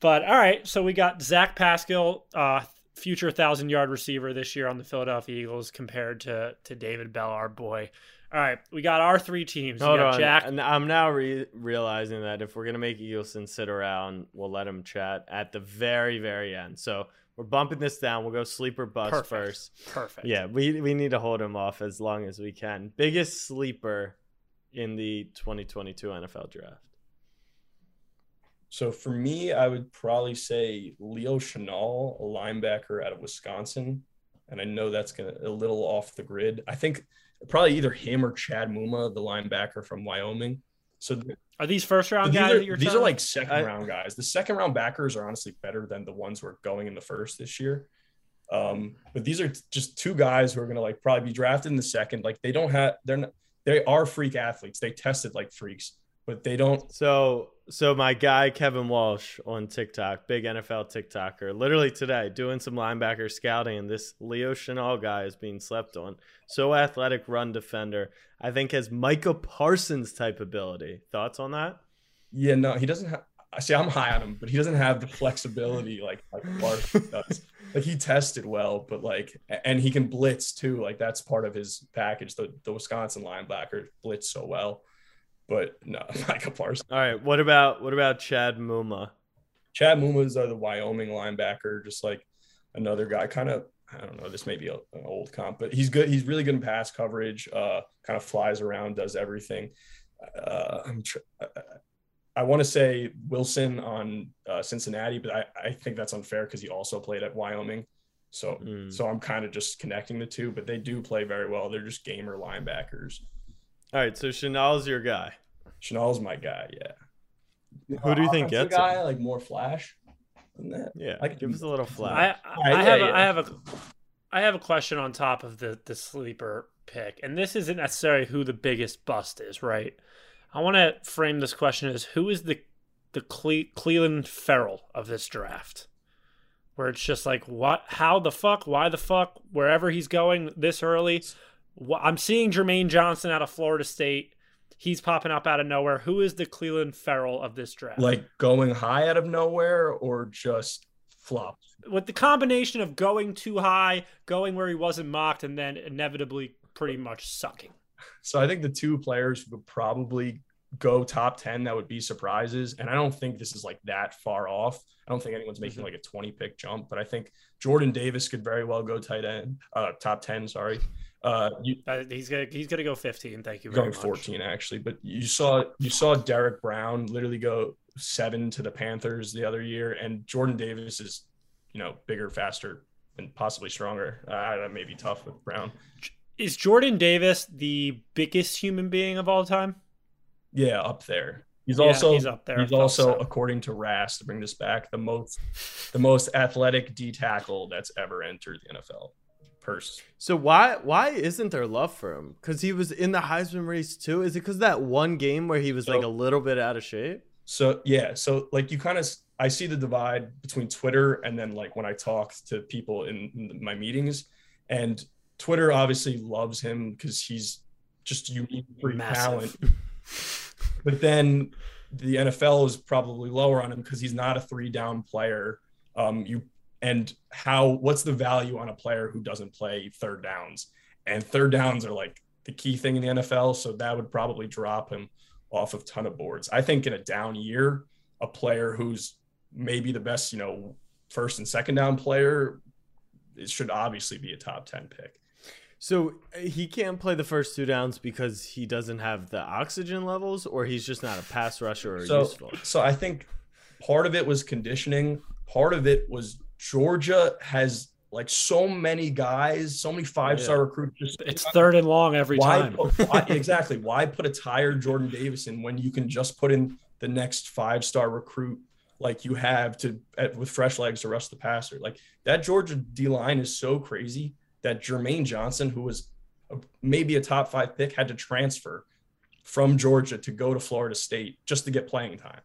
but all right, so we got Zach Pascal, uh, future thousand yard receiver this year on the Philadelphia Eagles compared to to David Bell, our boy. All right, we got our three teams. We Hold got on. Jack. And I'm now re- realizing that if we're gonna make Eagleson sit around, we'll let him chat at the very, very end. So we're bumping this down. We'll go sleeper bust Perfect. first. Perfect. Yeah, we we need to hold him off as long as we can. Biggest sleeper in the 2022 NFL draft. So for me, I would probably say Leo Chenal, a linebacker out of Wisconsin. And I know that's gonna a little off the grid. I think probably either him or Chad Muma, the linebacker from Wyoming. So th- Are these first round these, guys are, that you're these are like second I- round guys. The second round backers are honestly better than the ones who are going in the first this year. Um, but these are t- just two guys who are gonna like probably be drafted in the second. Like they don't have they're not they are freak athletes. They tested like freaks, but they don't So so my guy Kevin Walsh on TikTok, big NFL TikToker, literally today doing some linebacker scouting, and this Leo Chenal guy is being slept on. So athletic, run defender. I think has Micah Parsons type ability. Thoughts on that? Yeah, no, he doesn't have. I see. I'm high on him, but he doesn't have the flexibility like like Larson [laughs] does. Like he tested well, but like, and he can blitz too. Like that's part of his package. The the Wisconsin linebacker blitz so well, but no, [laughs] Micah Parsons. All right. What about what about Chad Muma? Chad Muma's uh, the Wyoming linebacker, just like another guy. Kind of, I don't know. This may be a, an old comp, but he's good. He's really good in pass coverage. Uh, kind of flies around, does everything. Uh, I'm. Tr- I want to say Wilson on uh, Cincinnati, but I, I think that's unfair because he also played at Wyoming. So Mm. so I'm kind of just connecting the two, but they do play very well. They're just gamer linebackers. All right. So Chenal's your guy. Chenal's my guy. Yeah. Who do you think Offensive gets guy? him? Like more flash than that. Yeah. I can- give us a little flash. I, Alright, I yeah, have a, yeah. I have a I have a question on top of the the sleeper pick, and this isn't necessarily who the biggest bust is, right? I want to frame this question as who is the the Cle- Clelin Ferrell of this draft, where it's just like what, how the fuck, why the fuck, wherever he's going this early. I'm seeing Jermaine Johnson out of Florida State. He's popping up out of nowhere. Who is the Clelin Ferrell of this draft? like going high out of nowhere or just flop. with the combination of going too high, going where he wasn't mocked, and then inevitably pretty much sucking. So I think the two players who would probably go top 10 that would be surprises. And I don't think this is like that far off. I don't think anyone's making like a 20 pick jump, but I think Jordan Davis could very well go tight end, uh, top 10, sorry. Uh, you, Uh, he's gonna he's gonna go 15. Thank you very going much. 14 actually, but you saw you saw Derrick Brown literally go seven to the Panthers the other year, and Jordan Davis is, you know, bigger, faster, and possibly stronger. Uh, that may be tough with Brown. Is Jordan Davis the biggest human being of all time? Yeah, up there. He's Yeah, also he's up there. He's also, so. according to RAS, to bring this back, the most the most athletic D tackle that's ever entered the NFL. Purse. So why why isn't there love for him? Because he was in the Heisman race too. Is it because that one game where he was like a little bit out of shape? So yeah, so like you kind of I see the divide between Twitter and then like when I talk to people in, in my meetings, and Twitter obviously loves him because he's just unique free talent. [laughs] but then the NFL is probably lower on him because he's not a three down player. Um, you and how what's the value on a player who doesn't play third downs? And third downs are like the key thing in the NFL, so that would probably drop him off of ton of boards. I think in a down year, a player who's maybe the best, you know, first and second down player, it should obviously be a top 10 pick. So he can't play the first two downs because he doesn't have the oxygen levels, or he's just not a pass rusher or So, useful. so I think part of it was conditioning. Part of it was Georgia has like so many guys, so many five star Yeah. recruits. Just It's third and long every why, time. put- why [laughs] exactly why put a tired Jordan Davis in when you can just put in the next five star recruit like you have to at, with fresh legs to rush the passer. Like that Georgia D line is so crazy that Jermaine Johnson, who was a, maybe a top five pick, had to transfer from Georgia to go to Florida State just to get playing time.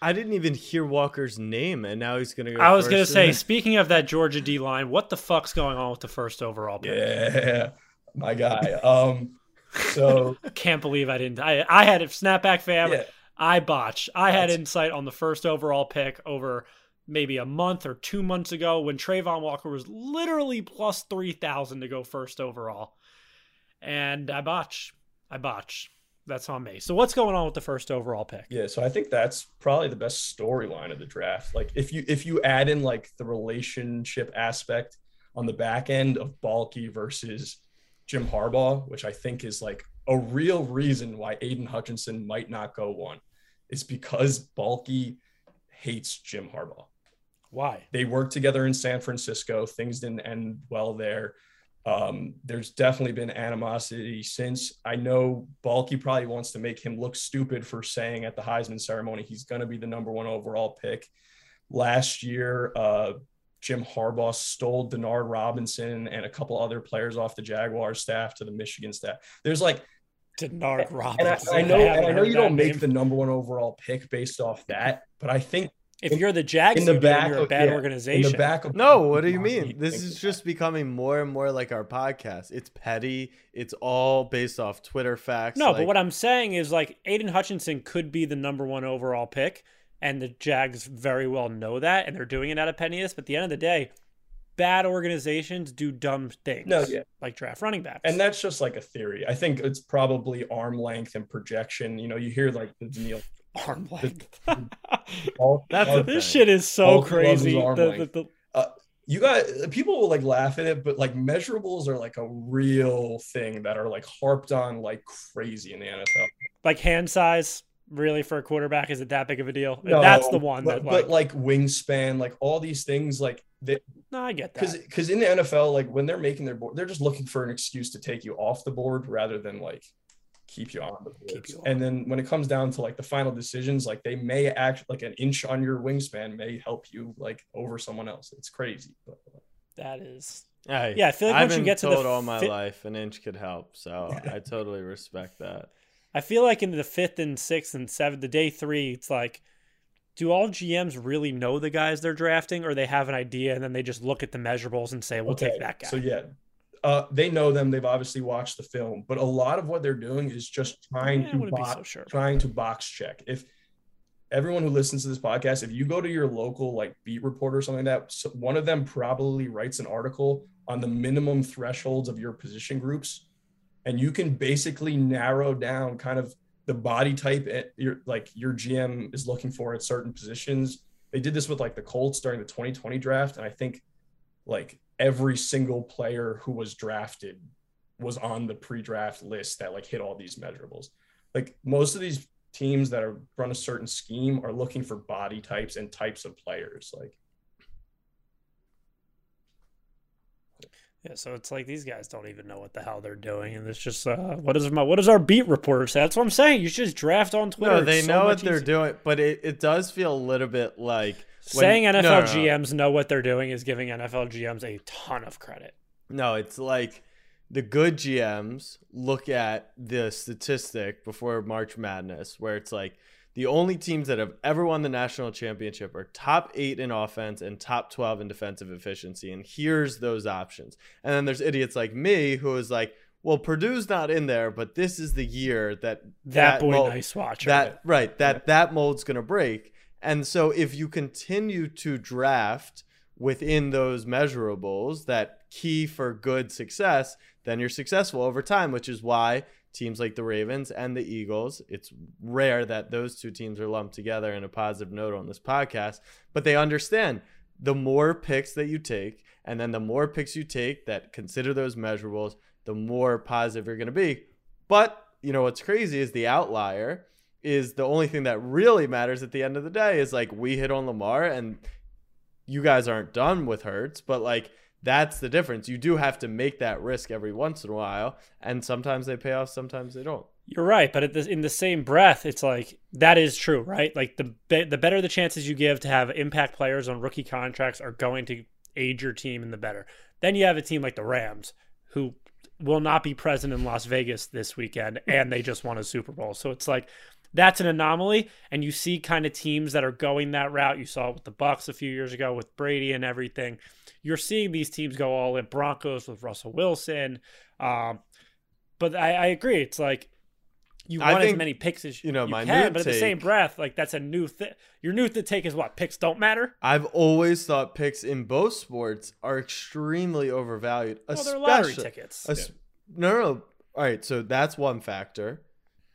I didn't even hear Walker's name, and now he's gonna go. I was gonna say, speaking of that Georgia D line, what the fuck's going on with the first overall pick? Yeah, [laughs] my guy. Um, so [laughs] Can't believe I didn't. I I had it, snapback fam. yeah, I botched. I had insight on the first overall pick over maybe a month or two months ago when Travon Walker was literally plus 3,000 to go first overall. And I botched. I botched. That's on me. So, what's going on with the first overall pick? yeah. So I think that's probably the best storyline of the draft. Like if you if you add in like the relationship aspect on the back end of Baalke versus Jim Harbaugh, which I think is like a real reason why Aiden Hutchinson might not go one, is because Baalke hates Jim Harbaugh. Why? they worked together in San Francisco. Things didn't end well there. Um, there's definitely been animosity since. I know Baalke probably wants to make him look stupid for saying at the Heisman ceremony he's going to be the number one overall pick. Last year, uh, Jim Harbaugh stole Denard Robinson and a couple other players off the Jaguars staff to the Michigan staff. There's like Denard and I, Robinson. I know, and I know you don't make name. the number one overall pick based off that, but I think If you're the Jags, in the back, you're a bad yeah, in organization. the back of No, what do you mean? This is just becoming more and more like our podcast. It's petty. It's all based off Twitter facts. No, like- but what I'm saying is like Aiden Hutchinson could be the number one overall pick, and the Jags very well know that, and they're doing it out of pettiness. But at the end of the day, bad organizations do dumb things. No, yeah. like draft running backs. and that's just like a theory. I think it's probably arm length and projection. You know, you hear like the Neil. Arm length. [laughs] All, That's all- a this thing. shit is so All crazy. arm The- the- the- uh, you got people will like laugh at it, but like measurables are like a real thing that are like harped on like crazy in the NFL. like hand size, really for a quarterback, is it that big of a deal? No, that's the one but, that like. but like wingspan, like all these things, like that no, I get that. because because in the NFL, like when they're making their board, they're just looking for an excuse to take you off the board rather than like keep you on the board. Keep you on. And then when it comes down to like the final decisions, like they may act like an inch on your wingspan may help you like over someone else. It's crazy. But, uh, That is. Hey, Yeah, I feel like I've once you been get to the told all my fi- life an inch could help, so [laughs] I totally respect that. I feel like in the fifth and sixth and seventh, the day three, it's like, do all GMs really know the guys they're drafting, or they have an idea and then they just look at the measurables and say, "We'll take that guy." So yeah, uh, they know them. They've obviously watched the film, but a lot of what they're doing is just trying Yeah, to box, so sure trying to box check. If everyone who listens to this podcast, if you go to your local like beat reporter or something like that, so one of them probably writes an article on the minimum thresholds of your position groups, and you can basically narrow down kind of the body type at your like your GM is looking for at certain positions. They did this with like the Colts during the 2020 draft, and I think like every single player who was drafted was on the pre-draft list that like hit all these measurables. Like most of these teams that are run a certain scheme are looking for body types and types of players. Like Yeah, so it's like these guys don't even know what the hell they're doing, and it's just uh, what is my what does our beat reporter say? That's what I'm saying. You should just draft on Twitter. No, It's they so know what much they're easier. doing, but it, it does feel a little bit like when- Saying NFL no, no, no. GMs know what they're doing is giving NFL GMs a ton of credit. No, it's like the good GMs look at the statistic before March Madness, where it's like the only teams that have ever won the national championship are top eight in offense and top 12 in defensive efficiency. And here's those options. And then there's idiots like me who is like, well, Purdue's not in there, but this is the year that That, boy, mold- nice watch. that right that that mold's going to break and so if you continue to draft within those measurables that key for good success then you're successful over time which is why teams like the ravens and the eagles it's rare that those two teams are lumped together in a positive note on this podcast but they understand the more picks that you take and then the more picks you take that consider those measurables the more positive you're going to be. But you know what's crazy is the outlier is the only thing that really matters at the end of the day is like we hit on Lamar and you guys aren't done with Hurts, but like that's the difference. You do have to make that risk every once in a while, and sometimes they pay off, sometimes they don't. You're right, but the, in the same breath, it's like that is true, right? Like the be, the better the chances you give to have impact players on rookie contracts are going to aid your team, and the better. Then you have a team like the Rams, who will not be present in Las Vegas this weekend and they just won a Super Bowl. So it's like that's an anomaly and you see kind of teams that are going that route. You saw it with the Bucks a few years ago with Brady and everything. You're seeing these teams go all in Broncos with Russell Wilson. Um, but I, I agree. It's like you want as many picks as you know, you my can, but at the same breath, like that's a new thing. Your new th- take is what picks don't matter. I've always thought picks in both sports are extremely overvalued. Well, they're lottery especially- tickets. es- No, no, no. All right, so that's one factor.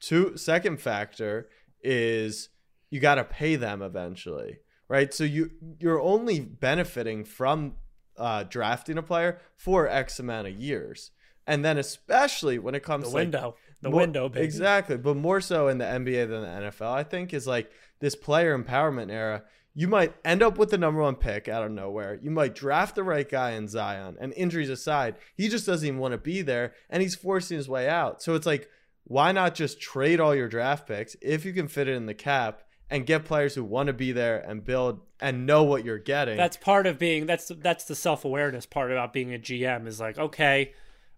Two, second factor is you got to pay them eventually, right? So you you're only benefiting from uh, drafting a player for X amount of years, and then especially when it comes The to like, window, the more- window, baby. Exactly, but more so in the NBA than the NFL. I think is like this player empowerment era. You might end up with the number one pick out of nowhere. You might draft the right guy in Zion, and injuries aside, he just doesn't even want to be there, and he's forcing his way out. So it's like, why not just trade all your draft picks if you can fit it in the cap and get players who want to be there and build and know what you're getting? That's part of being that's that's the self awareness part about being a GM is like okay,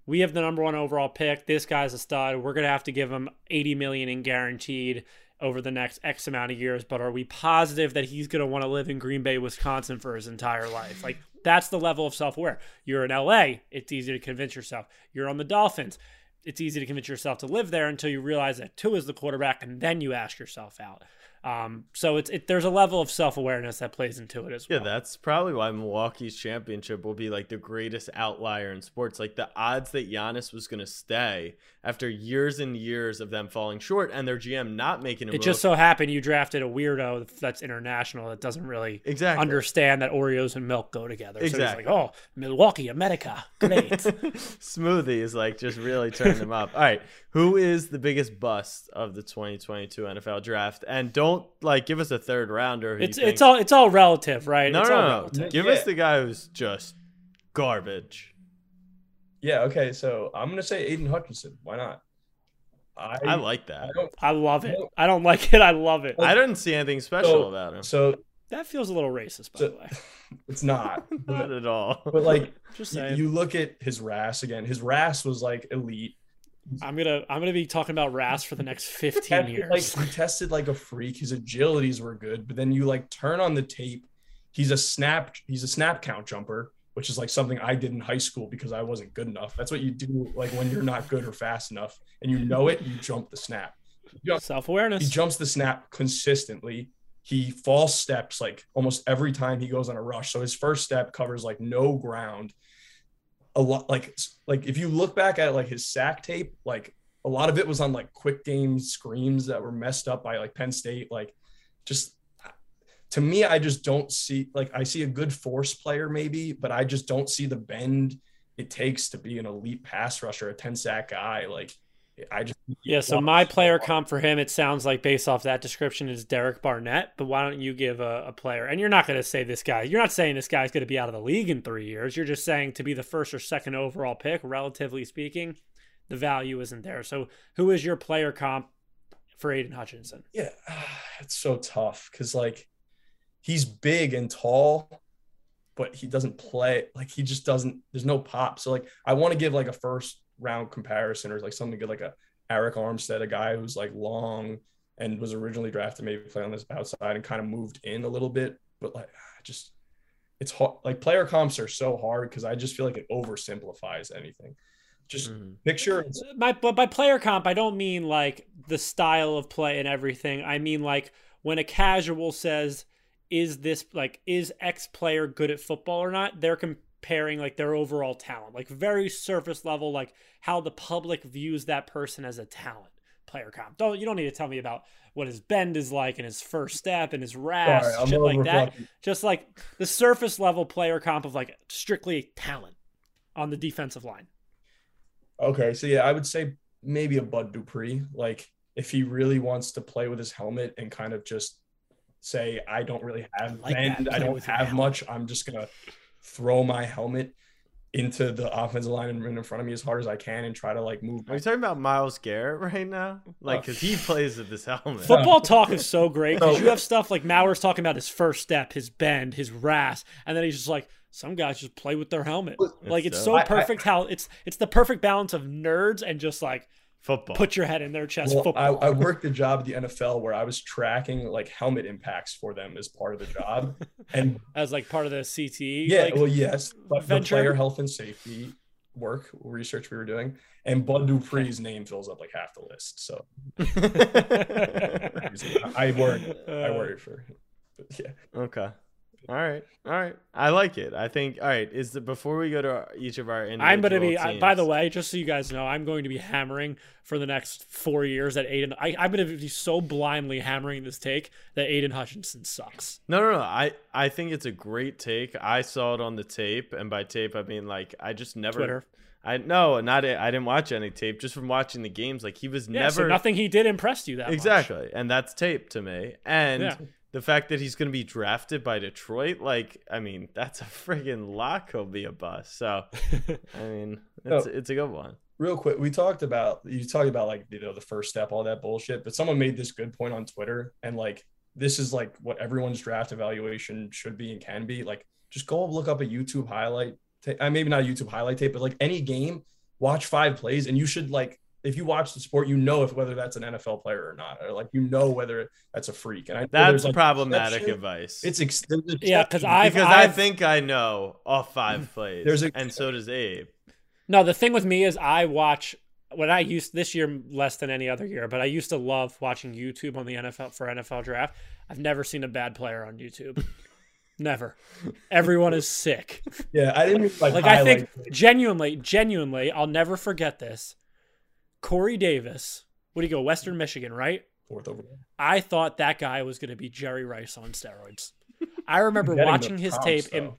we have the number one overall pick. This guy's a stud. We're gonna have to give him eighty million in guaranteed over the next X amount of years. But are we positive that he's gonna want to live in Green Bay, Wisconsin for his entire life? Like that's the level of self aware. You're in LA. It's easy to convince yourself. You're on the Dolphins. It's easy to convince yourself to live there until you realize that two is the quarterback, and then you ask yourself out. Um, so it's it, there's a level of self awareness that plays into it as well. Yeah, that's probably why Milwaukee's championship will be like the greatest outlier in sports. Like the odds that Giannis was going to stay after years and years of them falling short and their GM not making a It move. just so happened you drafted a weirdo that's international that doesn't really Exactly. understand that Oreos and milk go together. So Exactly. he's like, oh, Milwaukee, America, great. [laughs] Smoothie is like just really turned them up. All right, who is the biggest bust of the 2022 NFL draft? And don't like give us a third rounder. it's it's all it's all relative, right? no, it's no, all no. relative. Give Yeah. us the guy who's just garbage. Yeah, okay. So I'm gonna say Aiden Hutchinson. Why not? I, I like that. don't I love it. I don't like it. I love it. I didn't see anything special So- about him. so That feels a little racist, by So- the way. [laughs] it's not. [laughs] Not at all. but like Just you, you look at his RAS again. His RAS was like elite. I'm gonna I'm gonna be talking about Ras for the next [laughs] 15 Tested, years. Like he tested like a freak. His agilities were good, but then you like turn on the tape. He's a snap. He's a snap count jumper, which is like something I did in high school because I wasn't good enough. That's what you do like when you're not good or fast enough, and you know it. You jump the snap. Self He jumps the snap consistently. He false steps like almost every time he goes on a rush. So his first step covers like no ground. A lot like like if you look back at like his sack tape, like a lot of it was on like quick game screams that were messed up by like Penn State. Like just to me, I just don't see like I see a good force player maybe, but I just don't see the bend it takes to be an elite pass rusher, a 10 sack guy. Like I just Yeah, so my player comp for him, it sounds like based off that description is Derek Barnett. But why don't you give a, a player? And you're not going to say this guy. You're not saying this guy's going to be out of the league in three years. You're just saying to be the first or second overall pick, relatively speaking, the value isn't there. So who is your player comp for Aiden Hutchinson? Yeah, [sighs] it's so tough because like he's big and tall, but he doesn't play like he just doesn't. There's no pop. So like I want to give like a first round comparison or like something good, like a Eric Armstead, a guy who's like long and was originally drafted maybe play on this outside and kind of moved in a little bit, but like just it's hard. Like player comps are so hard because I just feel like it oversimplifies anything. Just Mhm. picture it's My but by player comp, I don't mean like the style of play and everything. I mean like when a casual says, "Is this like is X player good at football or not?" They're comparing like their overall talent, like very surface level, like how the public views that person as a talent. Player comp. Don't you don't need to tell me about what his bend is like and his first step and his Sorry, shit like that. Just like the surface level player comp of like strictly talent on the defensive line. Okay, so yeah, I would say maybe a Bud Dupree. Like if he really wants to play with his helmet and kind of just say, I don't really have like bend, I don't have much. I'm just gonna throw my helmet. into the offensive line and run in front of me as hard as I can and try to like move. Are you talking about Myles Garrett right now? [laughs] Like, because he oh. plays with this helmet. Football [laughs] talk is so great because you have stuff like Mauer's talking about his first step, his bend, his ras, and then he's just like, some guys just play with their helmet. Like it's dope. so I- I- perfect how it's it's the perfect balance of nerds and just like Football. put your head in their chest. Well, I, football. I worked a job at the NFL where I was tracking like helmet impacts for them as part of the job, and [laughs] as like part of the CTE. yeah, like, well, yes, but the player health and safety work research we were doing, and Bud Dupree's name fills up like half the list. So [laughs] [laughs] I worried, I Uh, worried for, yeah. Okay. All right. All right. I like it. I think. All right. Is the before we go to our, each of our individual I'm going to be. I, by the way, just so you guys know, I'm going to be hammering for the next four years that Aiden. I, I'm going to be so blindly hammering this take that Aiden Hutchinson sucks. No, no, no. I I think it's a great take. I saw it on the tape, and by tape I mean like I just never. Twitter. I no, not I didn't watch any tape. Just from watching the games, like he was Yeah, never so nothing he did impressed you that much. exactly, and that's tape to me. And Yeah. The fact that he's going to be drafted by Detroit, like I mean, that's a friggin' lock. He'll be a bust. So [laughs] I mean, it's No. it's a good one. real quick we talked about you talked about like you know the first step all that bullshit but someone made this good point on twitter and like this is like what everyone's draft evaluation should be and can be like just go look up a youtube highlight ta- uh, maybe not a youtube highlight tape but like any game watch five plays and you should like if you watch the sport you know if whether that's an nfl player or not or like you know whether that's a freak and I That's like, problematic advice. it's ex- there's Yeah, 'cause exception. I've- because I think I know all five [clears throat] plays, There's a- and so does Abe. No, the thing with me is I watch when I used this year less than any other year, but I used to love watching YouTube on the NFL for NFL draft. I've never seen a bad player on YouTube. [laughs] never. Everyone is sick. yeah i didn't like, Like I think genuinely, genuinely, I'll never forget this. Corey Davis, what do you go? Western Michigan, right? fourth overall I thought that guy was going to be Jerry Rice on steroids. I remember [laughs] watching his props, tape and.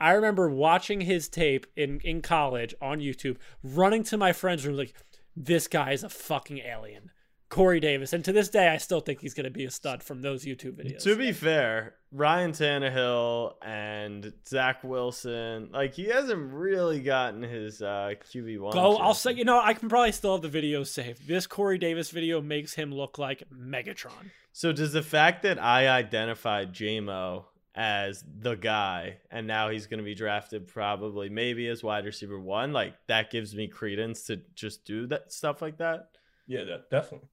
I remember watching his tape in in college on YouTube, running to my friends' room like this guy is a fucking alien. Corey Davis. And to this day I still think he's going to be a stud from those YouTube videos. To be fair, Ryan Tannehill and Zach Wilson, like he hasn't really gotten his uh, QB one. Go, I'll say, you know, I can probably still have the video saved. This Corey Davis video makes him look like Megatron. So does the fact that I identified JMO as the guy, and now he's going to be drafted probably maybe as wide receiver one, like that gives me credence to just do that stuff like that. yeah that, definitely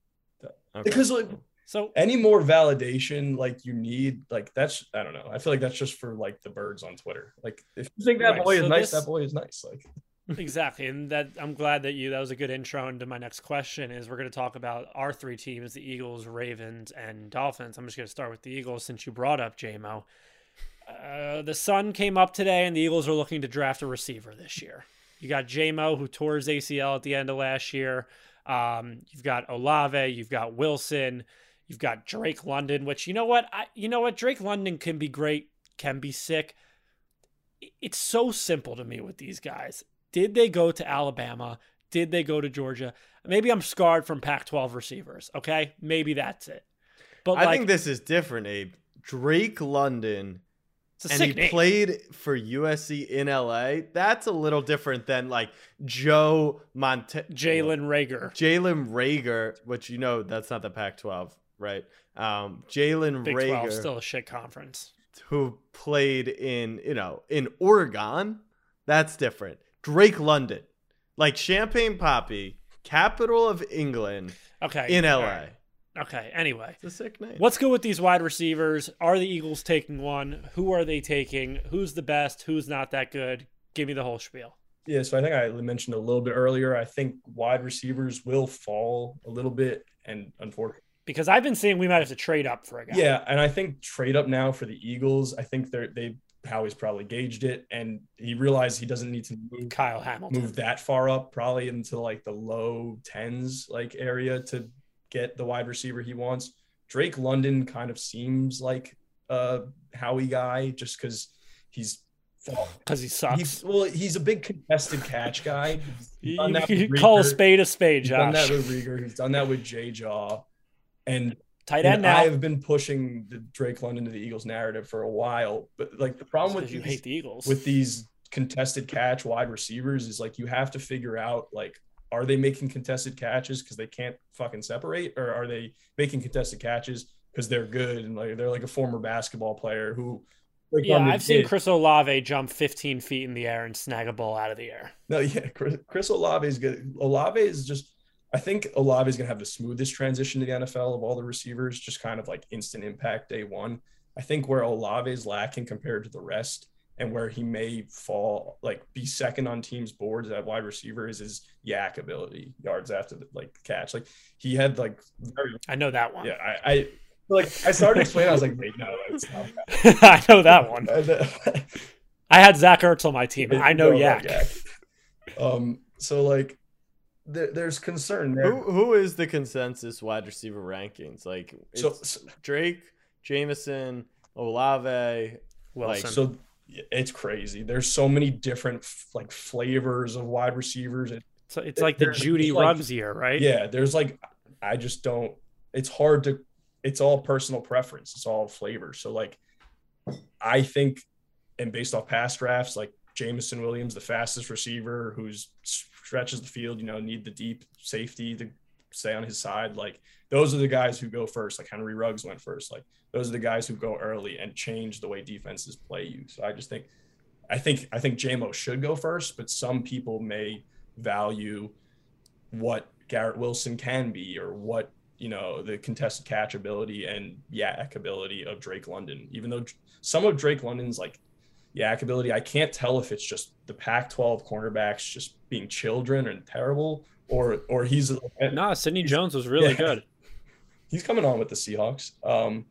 Okay. because like So any more validation like you need like that's i don't know. I feel like that's just for like the birds on twitter. Like if you think that Right, boy so is nice? this- that boy is nice like. [laughs] [laughs] Exactly and that i'm glad that you that was a good intro into my next question is we're going to talk about our three teams the eagles ravens and dolphins. I'm just going to start with the eagles since you brought up jmo uh, the sun came up today and the eagles are looking to draft a receiver this year. You got jmo who tore his acl at the end of last year um, you've got olave you've got wilson you've got drake london which you know what I, you know what drake london can be great can be sick it's so simple to me with these guys. Did they go to Alabama? Did they go to Georgia? Maybe I'm scarred from Pac 12 receivers. Okay. Maybe that's it. But I like, think this is different, Abe. Drake London and he name. played for USC in LA. That's a little different than like Joe Monte Jalen Reagor. Jalen Reagor, which you know that's not the Pac-12, right? Um, Jalen Big Reagor, 12 still a shit conference. who played in you know in Oregon, that's different. Drake London, like Champagne Papi, capital of England, Okay. in LA. right. Okay. Anyway, It's a sick name. let's go with these wide receivers. Are the Eagles taking one? Who are they taking? Who's the best? Who's not that good? Give me the whole spiel. yeah so i think i mentioned a little bit earlier i think wide receivers will fall a little bit and unfortunately Because I've been saying we might have to trade up for a guy. yeah and i think trade up now for the eagles i think they're they howie's probably gauged it and he realized he doesn't need to move Kyle Hamilton. move that far up, probably into like the low tens like area to get the wide receiver he wants. Drake London kind of seems like a Howie guy just because he's [laughs] Because he sucks. he's well, he's a big contested catch guy. [laughs] He's You, done that you call a spade a spade, Josh. He's done that with Reagor. He's done that with Jay Jaw. And Tight end and now. I have been pushing the Drake London to the Eagles narrative for a while, but like the problem with you these- hate the Eagles. with these contested catch wide receivers is like you have to figure out like are they making contested catches because they can't fucking separate, or are they making contested catches because they're good and like they're like a former basketball player who. Like, Yeah, I've seen Chris Olave jump 15 feet in the air and snag a ball out of the air. No, yeah, Chris, Chris Olave is good. Olave is just. I think Olave is going to have the smoothest transition to the NFL of all the receivers, just kind of like instant impact day one. I think where Olave is lacking compared to the rest, and where he may fall, like be second on teams' boards at wide receiver, is his YAC ability, yards after the like catch. Like he had like very I know that one. yeah. I, I like I started explaining. I was like, wait, no, it's not. [laughs] I know that one. I had Zach Ertz on my team. I know No, YAC. YAC. Um, so like, there, there's concern there. Who who is the consensus wide receiver rankings? Like it's So, so, Drake, Jameson, Olave. Wilson. so it's crazy. There's so many different like flavors of wide receivers. It, So it's like the Jeudy like- Ruggs year, right? yeah, there's like, I just don't. It's hard to. It's all personal preference. It's all flavor. So like, I think, and based off past drafts, like Jameson Williams, the fastest receiver who's stretches the field, you know, need the deep safety to stay on his side. Like those are the guys who go first. Like Henry Ruggs went first. Like those are the guys who go early and change the way defenses play you. So I just think, I think, I think JMO should go first, but some people may value what Garrett Wilson can be or what you know the contested catch ability and YAC ability of Drake London. Even though some of Drake London's like YAC ability, I can't tell if it's just the Pac-12 cornerbacks just being children and terrible, or or he's No, Sidney Jones was really Yeah. good. [laughs] he's coming on with the Seahawks. Um,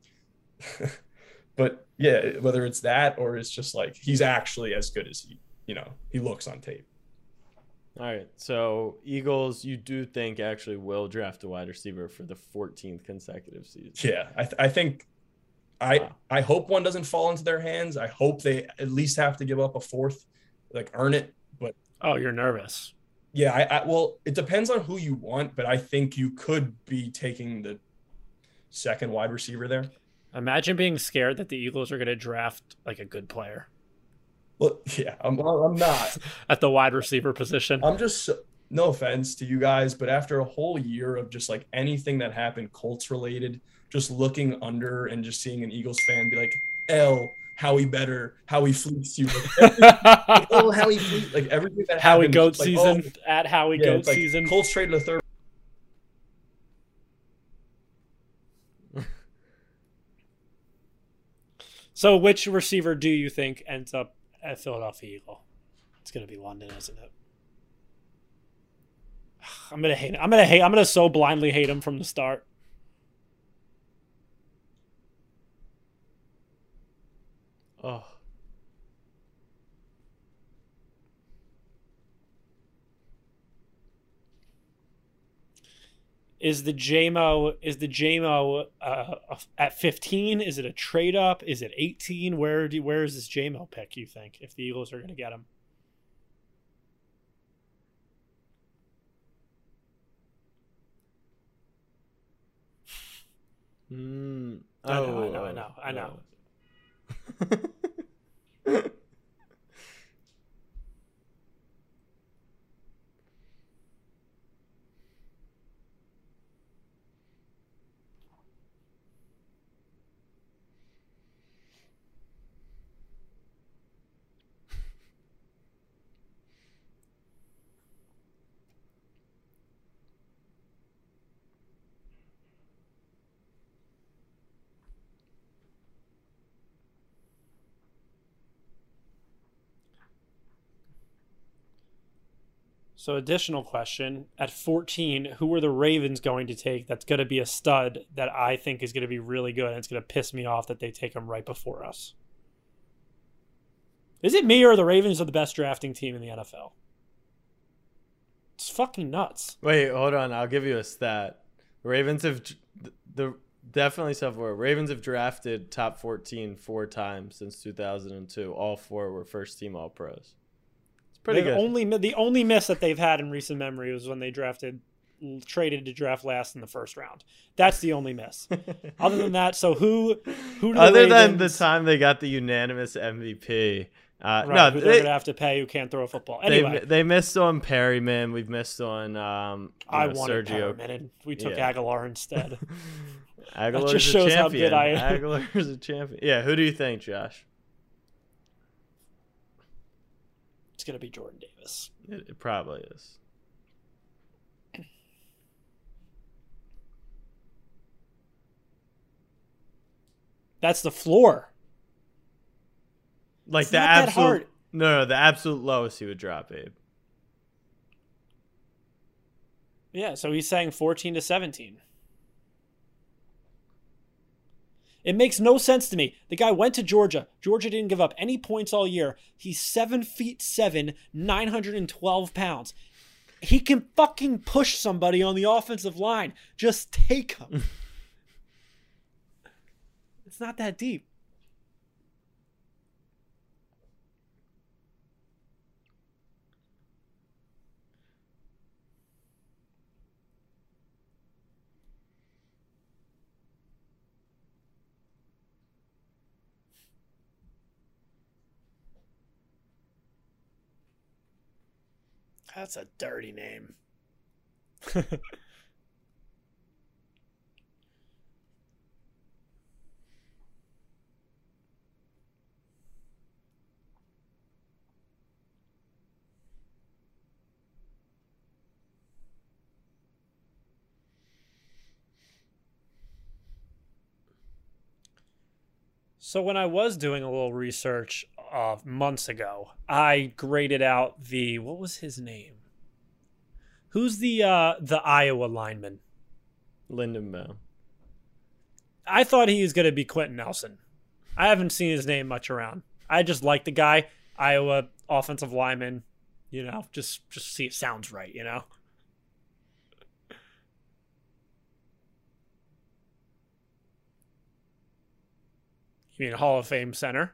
[laughs] but yeah, whether it's that or it's just like he's actually as good as he you know he looks on tape. All right, so Eagles, you do think actually will draft a wide receiver for the 14th consecutive season? Yeah, I, th- I think I Wow. I hope one doesn't fall into their hands. I hope they at least have to give up a fourth, like earn it. But Oh, you're nervous. Yeah, I, I well, it depends on who you want, but I think you could be taking the second wide receiver there. Imagine being scared that the Eagles are going to draft like a good player Well, [laughs] yeah, I'm I'm not. [laughs] at the wide receiver position. I'm just no offense to you guys, but after a whole year of just like anything that happened Colts related, just looking under and just seeing an Eagles fan be like, "L, Howie better, Howie fleeced you." Like, [laughs] oh, Howie fleeced, like everything that Howie happened, Goat like, oh, season oh, at Howie yeah, Goat like season. Colts traded a third. So, which receiver do you think ends up at Philadelphia Eagle? It's going to be London, isn't it? I'm gonna hate. Him. I'm gonna hate. I'm gonna so blindly hate him from the start. Oh, Is the JMO is the JMO uh, at 15? Is it a trade up? Is it 18? Where do where is this JMO pick? You think if the Eagles are going to get him? mm, I know, I oh, know, I know, I know. Oh. [laughs] So, additional question at 14, who are the Ravens going to take that's going to be a stud that I think is going to be really good and it's going to piss me off that they take him right before us? Is it me or the Ravens are the best drafting team in the NFL? It's fucking nuts. Wait, hold on. I'll give you a stat. Ravens have the definitely software. Ravens have drafted top 14 four times since 2002. All four were first team All Pros. Pretty good. Only the only miss that they've had in recent memory was when they drafted traded to draft last in the first round. That's the only miss. [laughs] Other than that, so who who Other than the time they got the unanimous MVP. Uh, right, no, who they're they, gonna have to pay who can't throw a football. they, Anyway, they missed on Perriman. We've missed on um, I know, wanted Sergio. Perriman, and we took Yeah. Agholor instead. [laughs] [laughs] Agholor's just a how champion. good I am. Agholor's a champion. Yeah, who do you think, Josh? It's gonna be Jordan Davis. It, it probably is. That's the floor. Like It's the absolute no, no, the absolute lowest he would drop, Abe. Yeah, so he's saying 14 to 17. It makes no sense to me. The guy went to Georgia. Georgia didn't give up any points all year. He's seven feet seven, 912 pounds. He can fucking push somebody on the offensive line. Just take him. [laughs] it's not that deep. That's a dirty name. [laughs] So when I was doing a little research uh, months ago, I graded out the what was his name? Who's the uh, the Iowa lineman? Lyndon Bell. I thought he was going to be Quenton Nelson. I haven't seen his name much around. I just like the guy, Iowa offensive lineman. You know, just just see it sounds right. You know. You mean Hall of Fame center?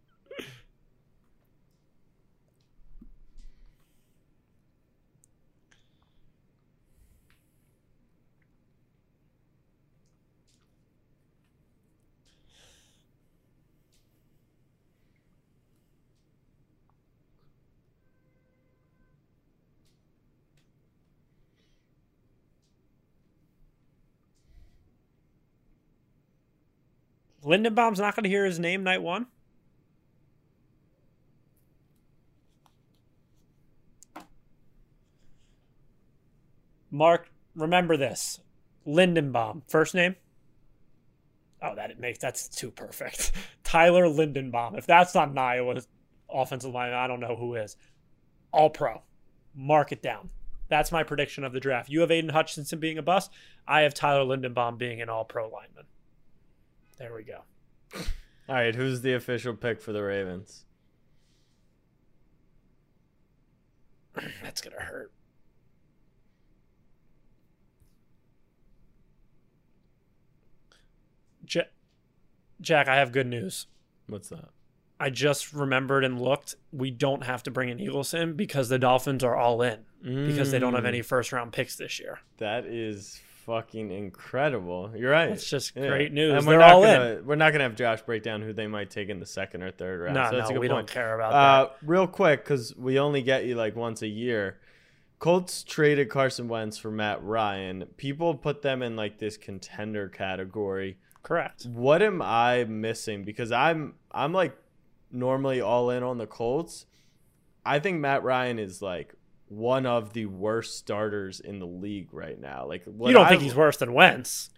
Linderbaum's not going to hear his name night one. Mark, remember this. Linderbaum, first name? Oh, that makes that's too perfect. [laughs] Tyler Linderbaum. If that's not an Iowa offensive line, I don't know who is. All pro. Mark it down. That's my prediction of the draft. You have Aiden Hutchinson being a bust. I have Tyler Linderbaum being an all pro lineman. There we go. All right, who's the official pick for the Ravens? [clears throat] That's gonna hurt. Ja- Jack, I have good news. What's that? I just remembered and looked. We don't have to bring an Eagles in because the Dolphins are all in because they don't have Mm, any first round picks this year. That is fucking incredible. You're right. It's just great news. And we're They're not all gonna we're not gonna have Josh break down who they might take in the second or third round. No, so no, we point. don't care about Uh, that. real quick, because we only get you like once a year. Colts traded Carson Wentz for Matt Ryan. People put them in like this contender category. Correct. What am I missing? Because I'm I'm like normally all in on the Colts. I think Matt Ryan is like one of the worst starters in the league right now. Like what you don't think I've- he's worse than Wentz?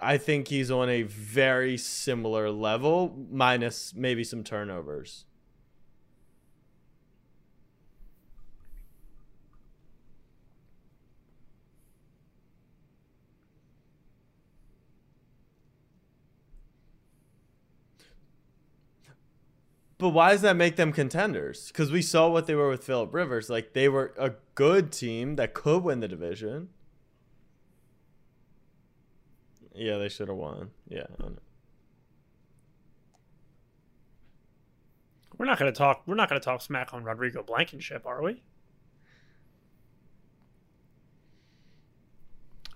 I think he's on a very similar level, minus maybe some turnovers. But why does that make them contenders? Because we saw what they were with Philip Rivers. Like they were a good team that could win the division. Yeah, they should have won. Yeah. We're not gonna talk. We're not gonna talk smack on Rodrigo Blankenship, are we?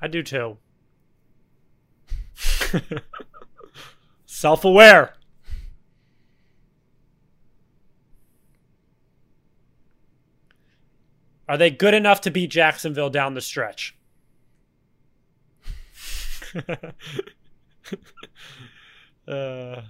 I do too. [laughs] Self-aware. Are they good enough to beat Jacksonville down the stretch? [laughs] uh,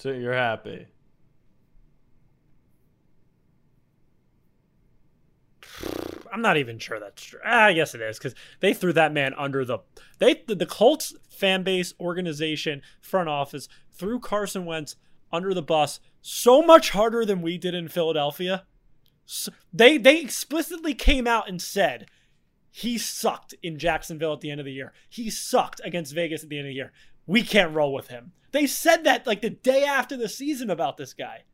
So you're happy. I'm not even sure that's true. Ah, yes, it is because they threw that man under the they the, Colts fan base, organization, front office threw Carson Wentz under the bus so much harder than we did in Philadelphia. So they they explicitly came out and said he sucked in Jacksonville at the end of the year. He sucked against Vegas at the end of the year. We can't roll with him. They said that like the day after the season about this guy.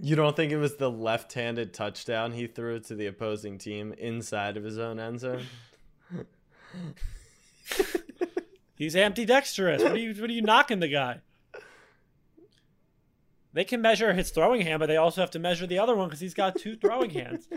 You don't think it was the left-handed touchdown he threw to the opposing team inside of his own end zone? He's ambidextrous. What are you what are you knocking the guy? They can measure his throwing hand, but they also have to measure the other one because he's got two throwing hands.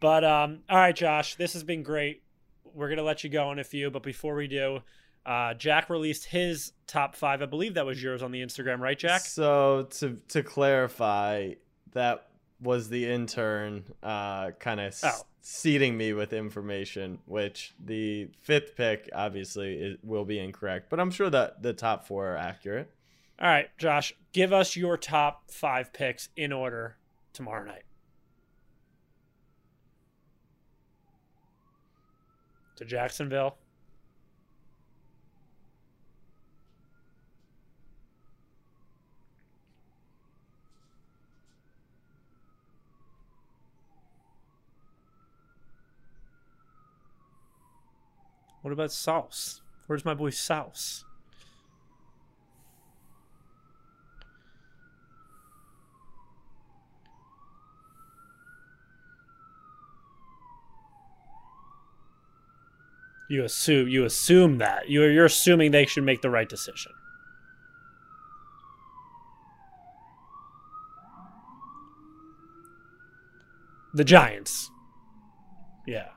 But um, all right, Josh, this has been great. We're gonna let you go in a few, but before we do, uh, Jack released his top five. I believe that was yours on the Instagram, right, Jack? So to to clarify, that was the intern uh, kind of Oh. seeding me with information, which the fifth pick obviously is, will be incorrect, but I'm sure that the top four are accurate. All right, Josh, give us your top five picks in order tomorrow night. To Jacksonville. What about Sauce? Where's my boy Sauce? You assume you assume that you're you're assuming they should make the right decision. The Giants. Yeah.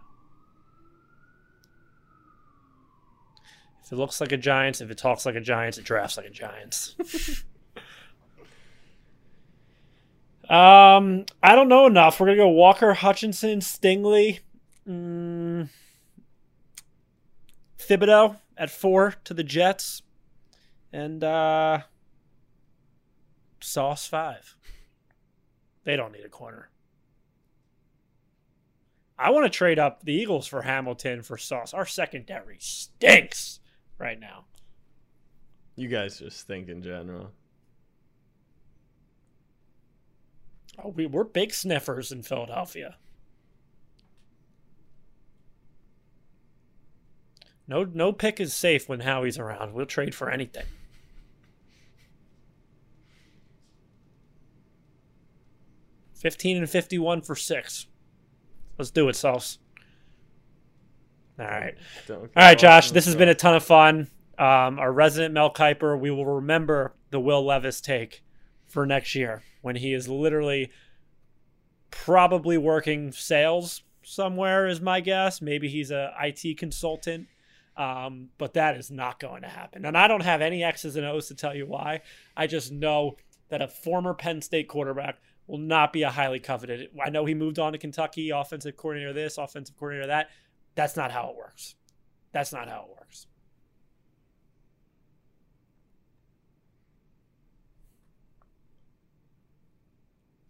If it looks like a Giants, if it talks like a Giants, it drafts like a Giants. um, I don't know enough. We're gonna go Walker, Hutchinson, Stingley. Mm, Thibodeaux at four to the Jets, and uh, Sauce five. They don't need a corner. I want to trade up the Eagles for Hamilton for Sauce. Our secondary stinks right now. You guys just think in general. Oh, we, we're big sniffers in Philadelphia. No, no pick is safe when Howie's around. We'll trade for anything. Fifteen and fifty-one for six. Let's do it, Sauce. [laughs] All right. All right, Josh. This has been a ton of fun. Um, our resident Mel Kiper. We will remember the Will Levis take for next year when he is literally probably working sales somewhere. Is my guess. Maybe he's a IT consultant. Um, but that is not going to happen. And I don't have any X's and O's to tell you why. I just know that a former Penn State quarterback will not be a highly coveted. I know he moved on to Kentucky, offensive coordinator this, offensive coordinator that. That's not how it works. That's not how it works.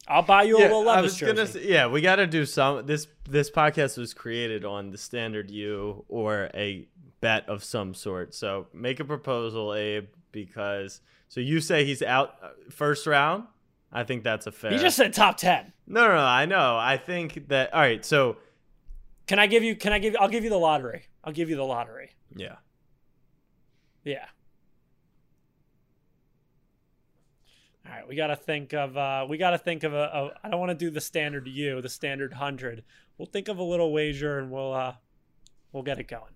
I'll buy you a Yeah, Will I Levis jersey. say, yeah, we got to do some. This this podcast was created on the standard U or a bet of some sort. So make a proposal, Abe, because so you say he's out uh, first round. I think that's a fair. He just said top ten. no, no, no. I know. I think that. All right. So Can I give you? Can I give? I'll give you the lottery. I'll give you the lottery. Yeah. Yeah. All right, we got to think of uh we got to think of a, a I don't want to do the standard you, the standard 100. We'll think of a little wager and we'll uh we'll get it going.